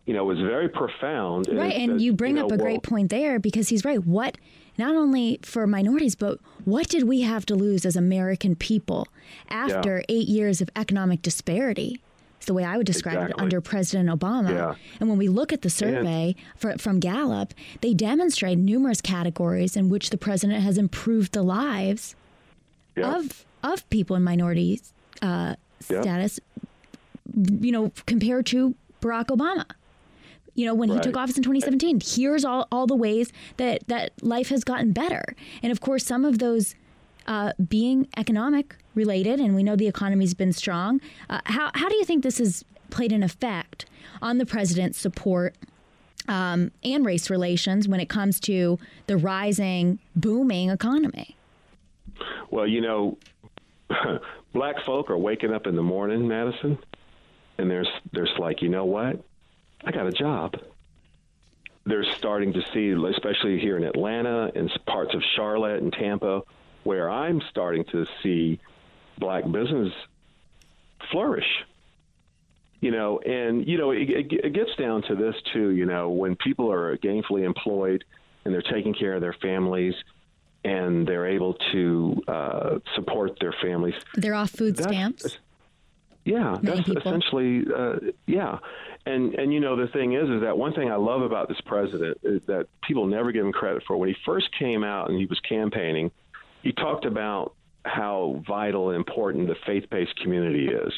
You know, it was very profound. Right, it and you bring know, up a well, great point there because he's right. What, not only for minorities, but what did we have to lose as American people after eight years of economic disparity? It's the way I would describe it under President Obama. Yeah. And when we look at the survey fr- from Gallup, they demonstrate numerous categories in which the president has improved the lives Yeah. of of people in minority uh, Yeah. status. You know, compared to Barack Obama you know when he took office in 2017 here's all, all the ways that that life has gotten better. And of course some of those uh, being economic related and we know the economy's been strong uh, how, how do you think this has played an effect on the president's support um, and race relations when it comes to the rising booming economy? Well, you know, black folk are waking up in the morning, Madison, and there's there's like, you know what? I got a job. They're starting to see, especially here in Atlanta and parts of Charlotte and Tampa, where I'm starting to see black business flourish. You know, and you know, it, it, it gets down to this too. You know, when people are gainfully employed and they're taking care of their families and they're able to uh, support their families. they're off food That's- stamps Yeah, that's essentially uh, yeah. And and you know the thing is is that one thing I love about this president is that people never give him credit for. When he first came out and he was campaigning, he talked about how vital and important the faith-based community is.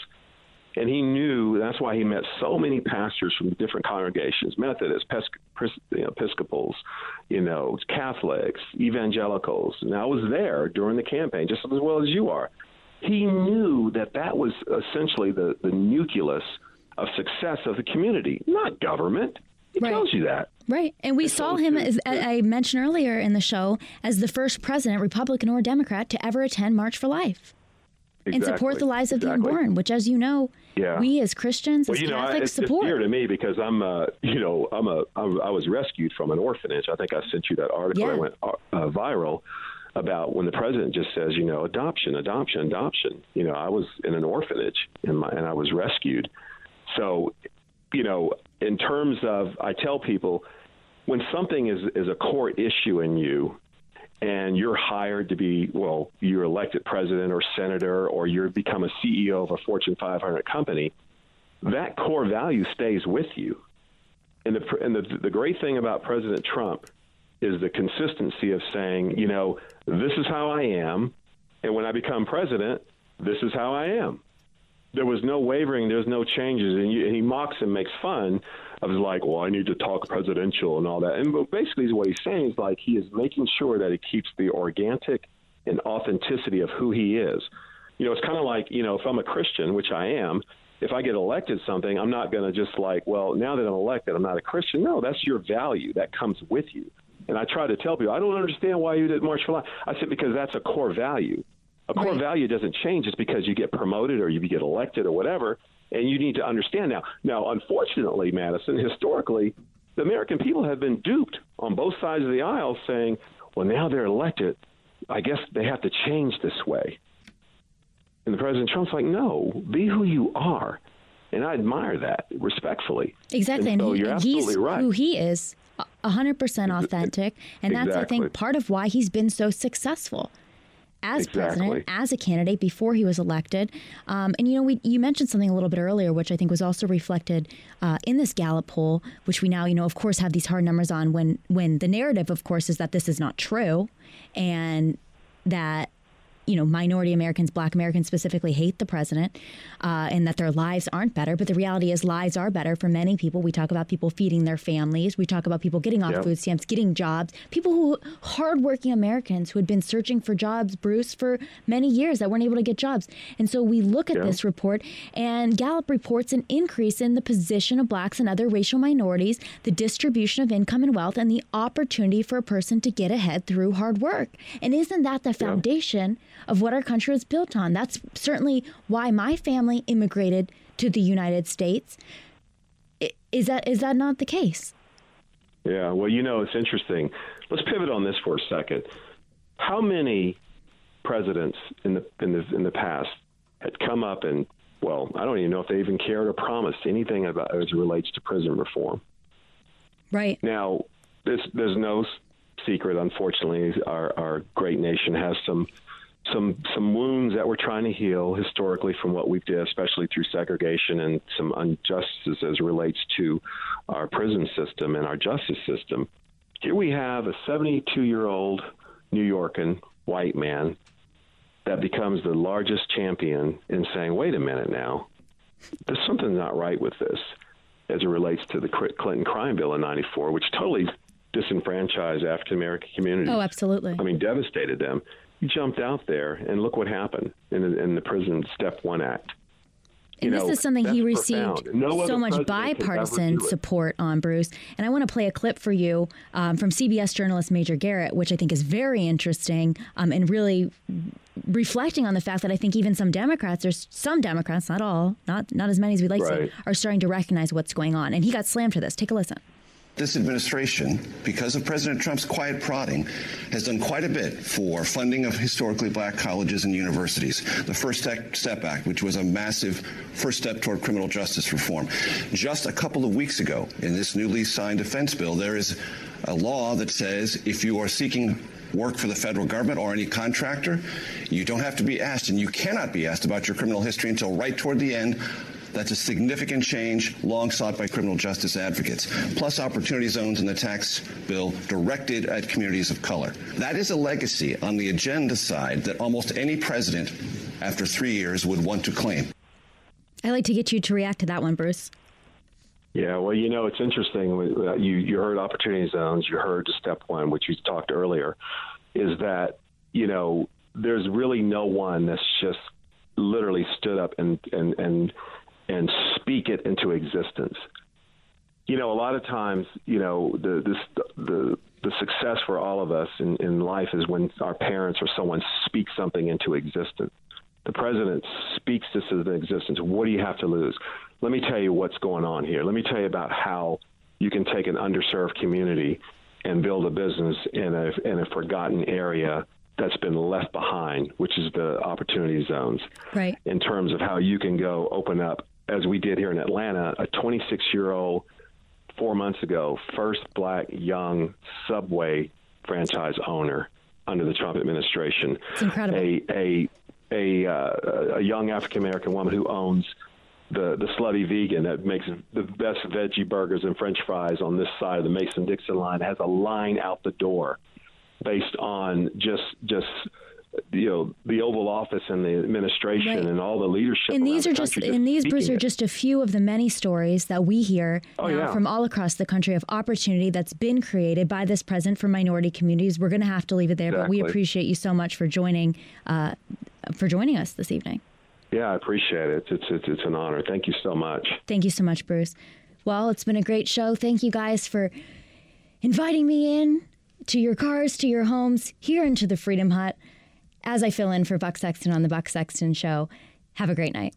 And he knew that's why he met so many pastors from different congregations, Methodists, Pes- Pres- you know, Episcopals, you know, Catholics, evangelicals. And I was there during the campaign just as well as you are. He knew that that was essentially the, the nucleus of success of the community, not government. He tells you that. Right. And we saw him, as I I mentioned earlier in the show, as the first president, Republican or Democrat, to ever attend March for Life and support the lives of the unborn, which, as you know, Yeah. we as Christians, Well, as you know, Catholics, it's, it's support. dear to me because I'm, uh, you know, I'm a, I'm, I was rescued from an orphanage. I think I sent you that article Yeah. that went uh, viral about when the president just says, you know, adoption, adoption, adoption. You know, I was in an orphanage and my, and I was rescued. So, you know, in terms of, I tell people when something is is a core issue in you, and you're hired to be, well, you're elected president or senator, or you're become a CEO of a Fortune 500 company, that core value stays with you. And the and the the great thing about President Trump is the consistency of saying, you know, this is how I am, and when I become president, this is how I am. There was no wavering. There's no changes, and, you, and he mocks and makes fun of like, well, I need to talk presidential and all that. And but basically, what he's saying is like he is making sure that he keeps the organic and authenticity of who he is. You know, it's kind of like you know, if I'm a Christian, which I am, if I get elected something, I'm not going to just like, well, now that I'm elected, I'm not a Christian. No, that's your value that comes with you. And I try to tell people, I don't understand why you didn't March for Life. I said because that's a core value. A core right. value doesn't change just because you get promoted or you get elected or whatever. And you need to understand now. Now, unfortunately, Madison, historically, the American people have been duped on both sides of the aisle, saying, well, now they're elected. I guess they have to change this way. And the President Trump's like, no, be who you are. And I admire that respectfully. Exactly. And, and he, you're absolutely he's right. who he is, 100% authentic. And that's, exactly. I think, part of why he's been so successful as exactly. president, as a candidate before he was elected. Um, and you know, we you mentioned something a little bit earlier, which I think was also reflected uh, in this Gallup poll, which we now, you know, of course, have these hard numbers on. When when the narrative, of course, is that this is not true, and that you know, minority Americans, black Americans specifically, hate the president uh, and that their lives aren't better. But the reality is, lives are better for many people. We talk about people feeding their families. We talk about people getting off yep. food stamps, getting jobs. People who, hardworking Americans who had been searching for jobs, Bruce, for many years that weren't able to get jobs. And so we look at yep. this report, and Gallup reports an increase in the position of blacks and other racial minorities, the distribution of income and wealth, and the opportunity for a person to get ahead through hard work. And isn't that the foundation? Yep of what our country was built on. That's certainly why my family immigrated to the United States. Is that is that not the case? Yeah, well, you know, it's interesting. Let's pivot on this for a second. How many presidents in the in the in the past had come up and well, I don't even know if they even cared or promised anything about as it relates to prison reform. Right. Now, there's there's no secret. Unfortunately, our our great nation has some some some wounds that we're trying to heal historically from what we've did, especially through segregation and some injustices as relates to our prison system and our justice system. Here we have a 72 year old New Yorkan white man that becomes the largest champion in saying, wait a minute now, there's something not right with this as it relates to the Clinton crime bill in 94, which totally disenfranchised African American communities. Oh, absolutely. I mean, devastated them jumped out there, and look what happened in, in the Prison Step One Act. You and know, this is something he received no so much bipartisan support on, Bruce. And I want to play a clip for you um, from CBS journalist Major Garrett, which I think is very interesting um, and really reflecting on the fact that I think even some Democrats, there's some Democrats, not all, not not as many as we'd like right. to, are starting to recognize what's going on. And he got slammed for this. Take a listen. This administration, because of President Trump's quiet prodding, has done quite a bit for funding of historically black colleges and universities. The First Step Act, which was a massive first step toward criminal justice reform. Just a couple of weeks ago, in this newly signed defense bill, there is a law that says if you are seeking work for the federal government or any contractor, you don't have to be asked, and you cannot be asked about your criminal history until right toward the end that's a significant change long sought by criminal justice advocates, plus opportunity zones in the tax bill directed at communities of color. That is a legacy on the agenda side that almost any president after three years would want to claim. I'd like to get you to react to that one, Bruce. Yeah, well, you know, it's interesting. Uh, you you heard opportunity zones, you heard step one, which you talked earlier, is that you know there's really no one that's just literally stood up and and and and speak it into existence. You know, a lot of times, you know, the this the the success for all of us in, in life is when our parents or someone speaks something into existence. The president speaks this into existence. What do you have to lose? Let me tell you what's going on here. Let me tell you about how you can take an underserved community and build a business in a in a forgotten area that's been left behind, which is the opportunity zones. Right. In terms of how you can go open up as we did here in Atlanta, a 26 year old four months ago, first black young Subway franchise owner under the Trump administration. It's incredible. A a a, uh, a young African American woman who owns the the slutty vegan that makes the best veggie burgers and French fries on this side of the Mason Dixon line has a line out the door based on just just you know the Oval Office and the administration Right. and all the leadership. And these the are just country and these Bruce are just a few of the many stories that we hear Oh, now yeah. from all across the country of opportunity that's been created by this president for minority communities. We're going to have to leave it there, but we appreciate you so much for joining uh, for joining us this evening. Yeah, I appreciate it. It's, it's it's an honor. Thank you so much. Thank you so much, Bruce. Well, it's been a great show. Thank you guys for inviting me in to your cars, to your homes, here into the Freedom Hut as I fill in for Buck Sexton on the Buck Sexton Show. Have a great night.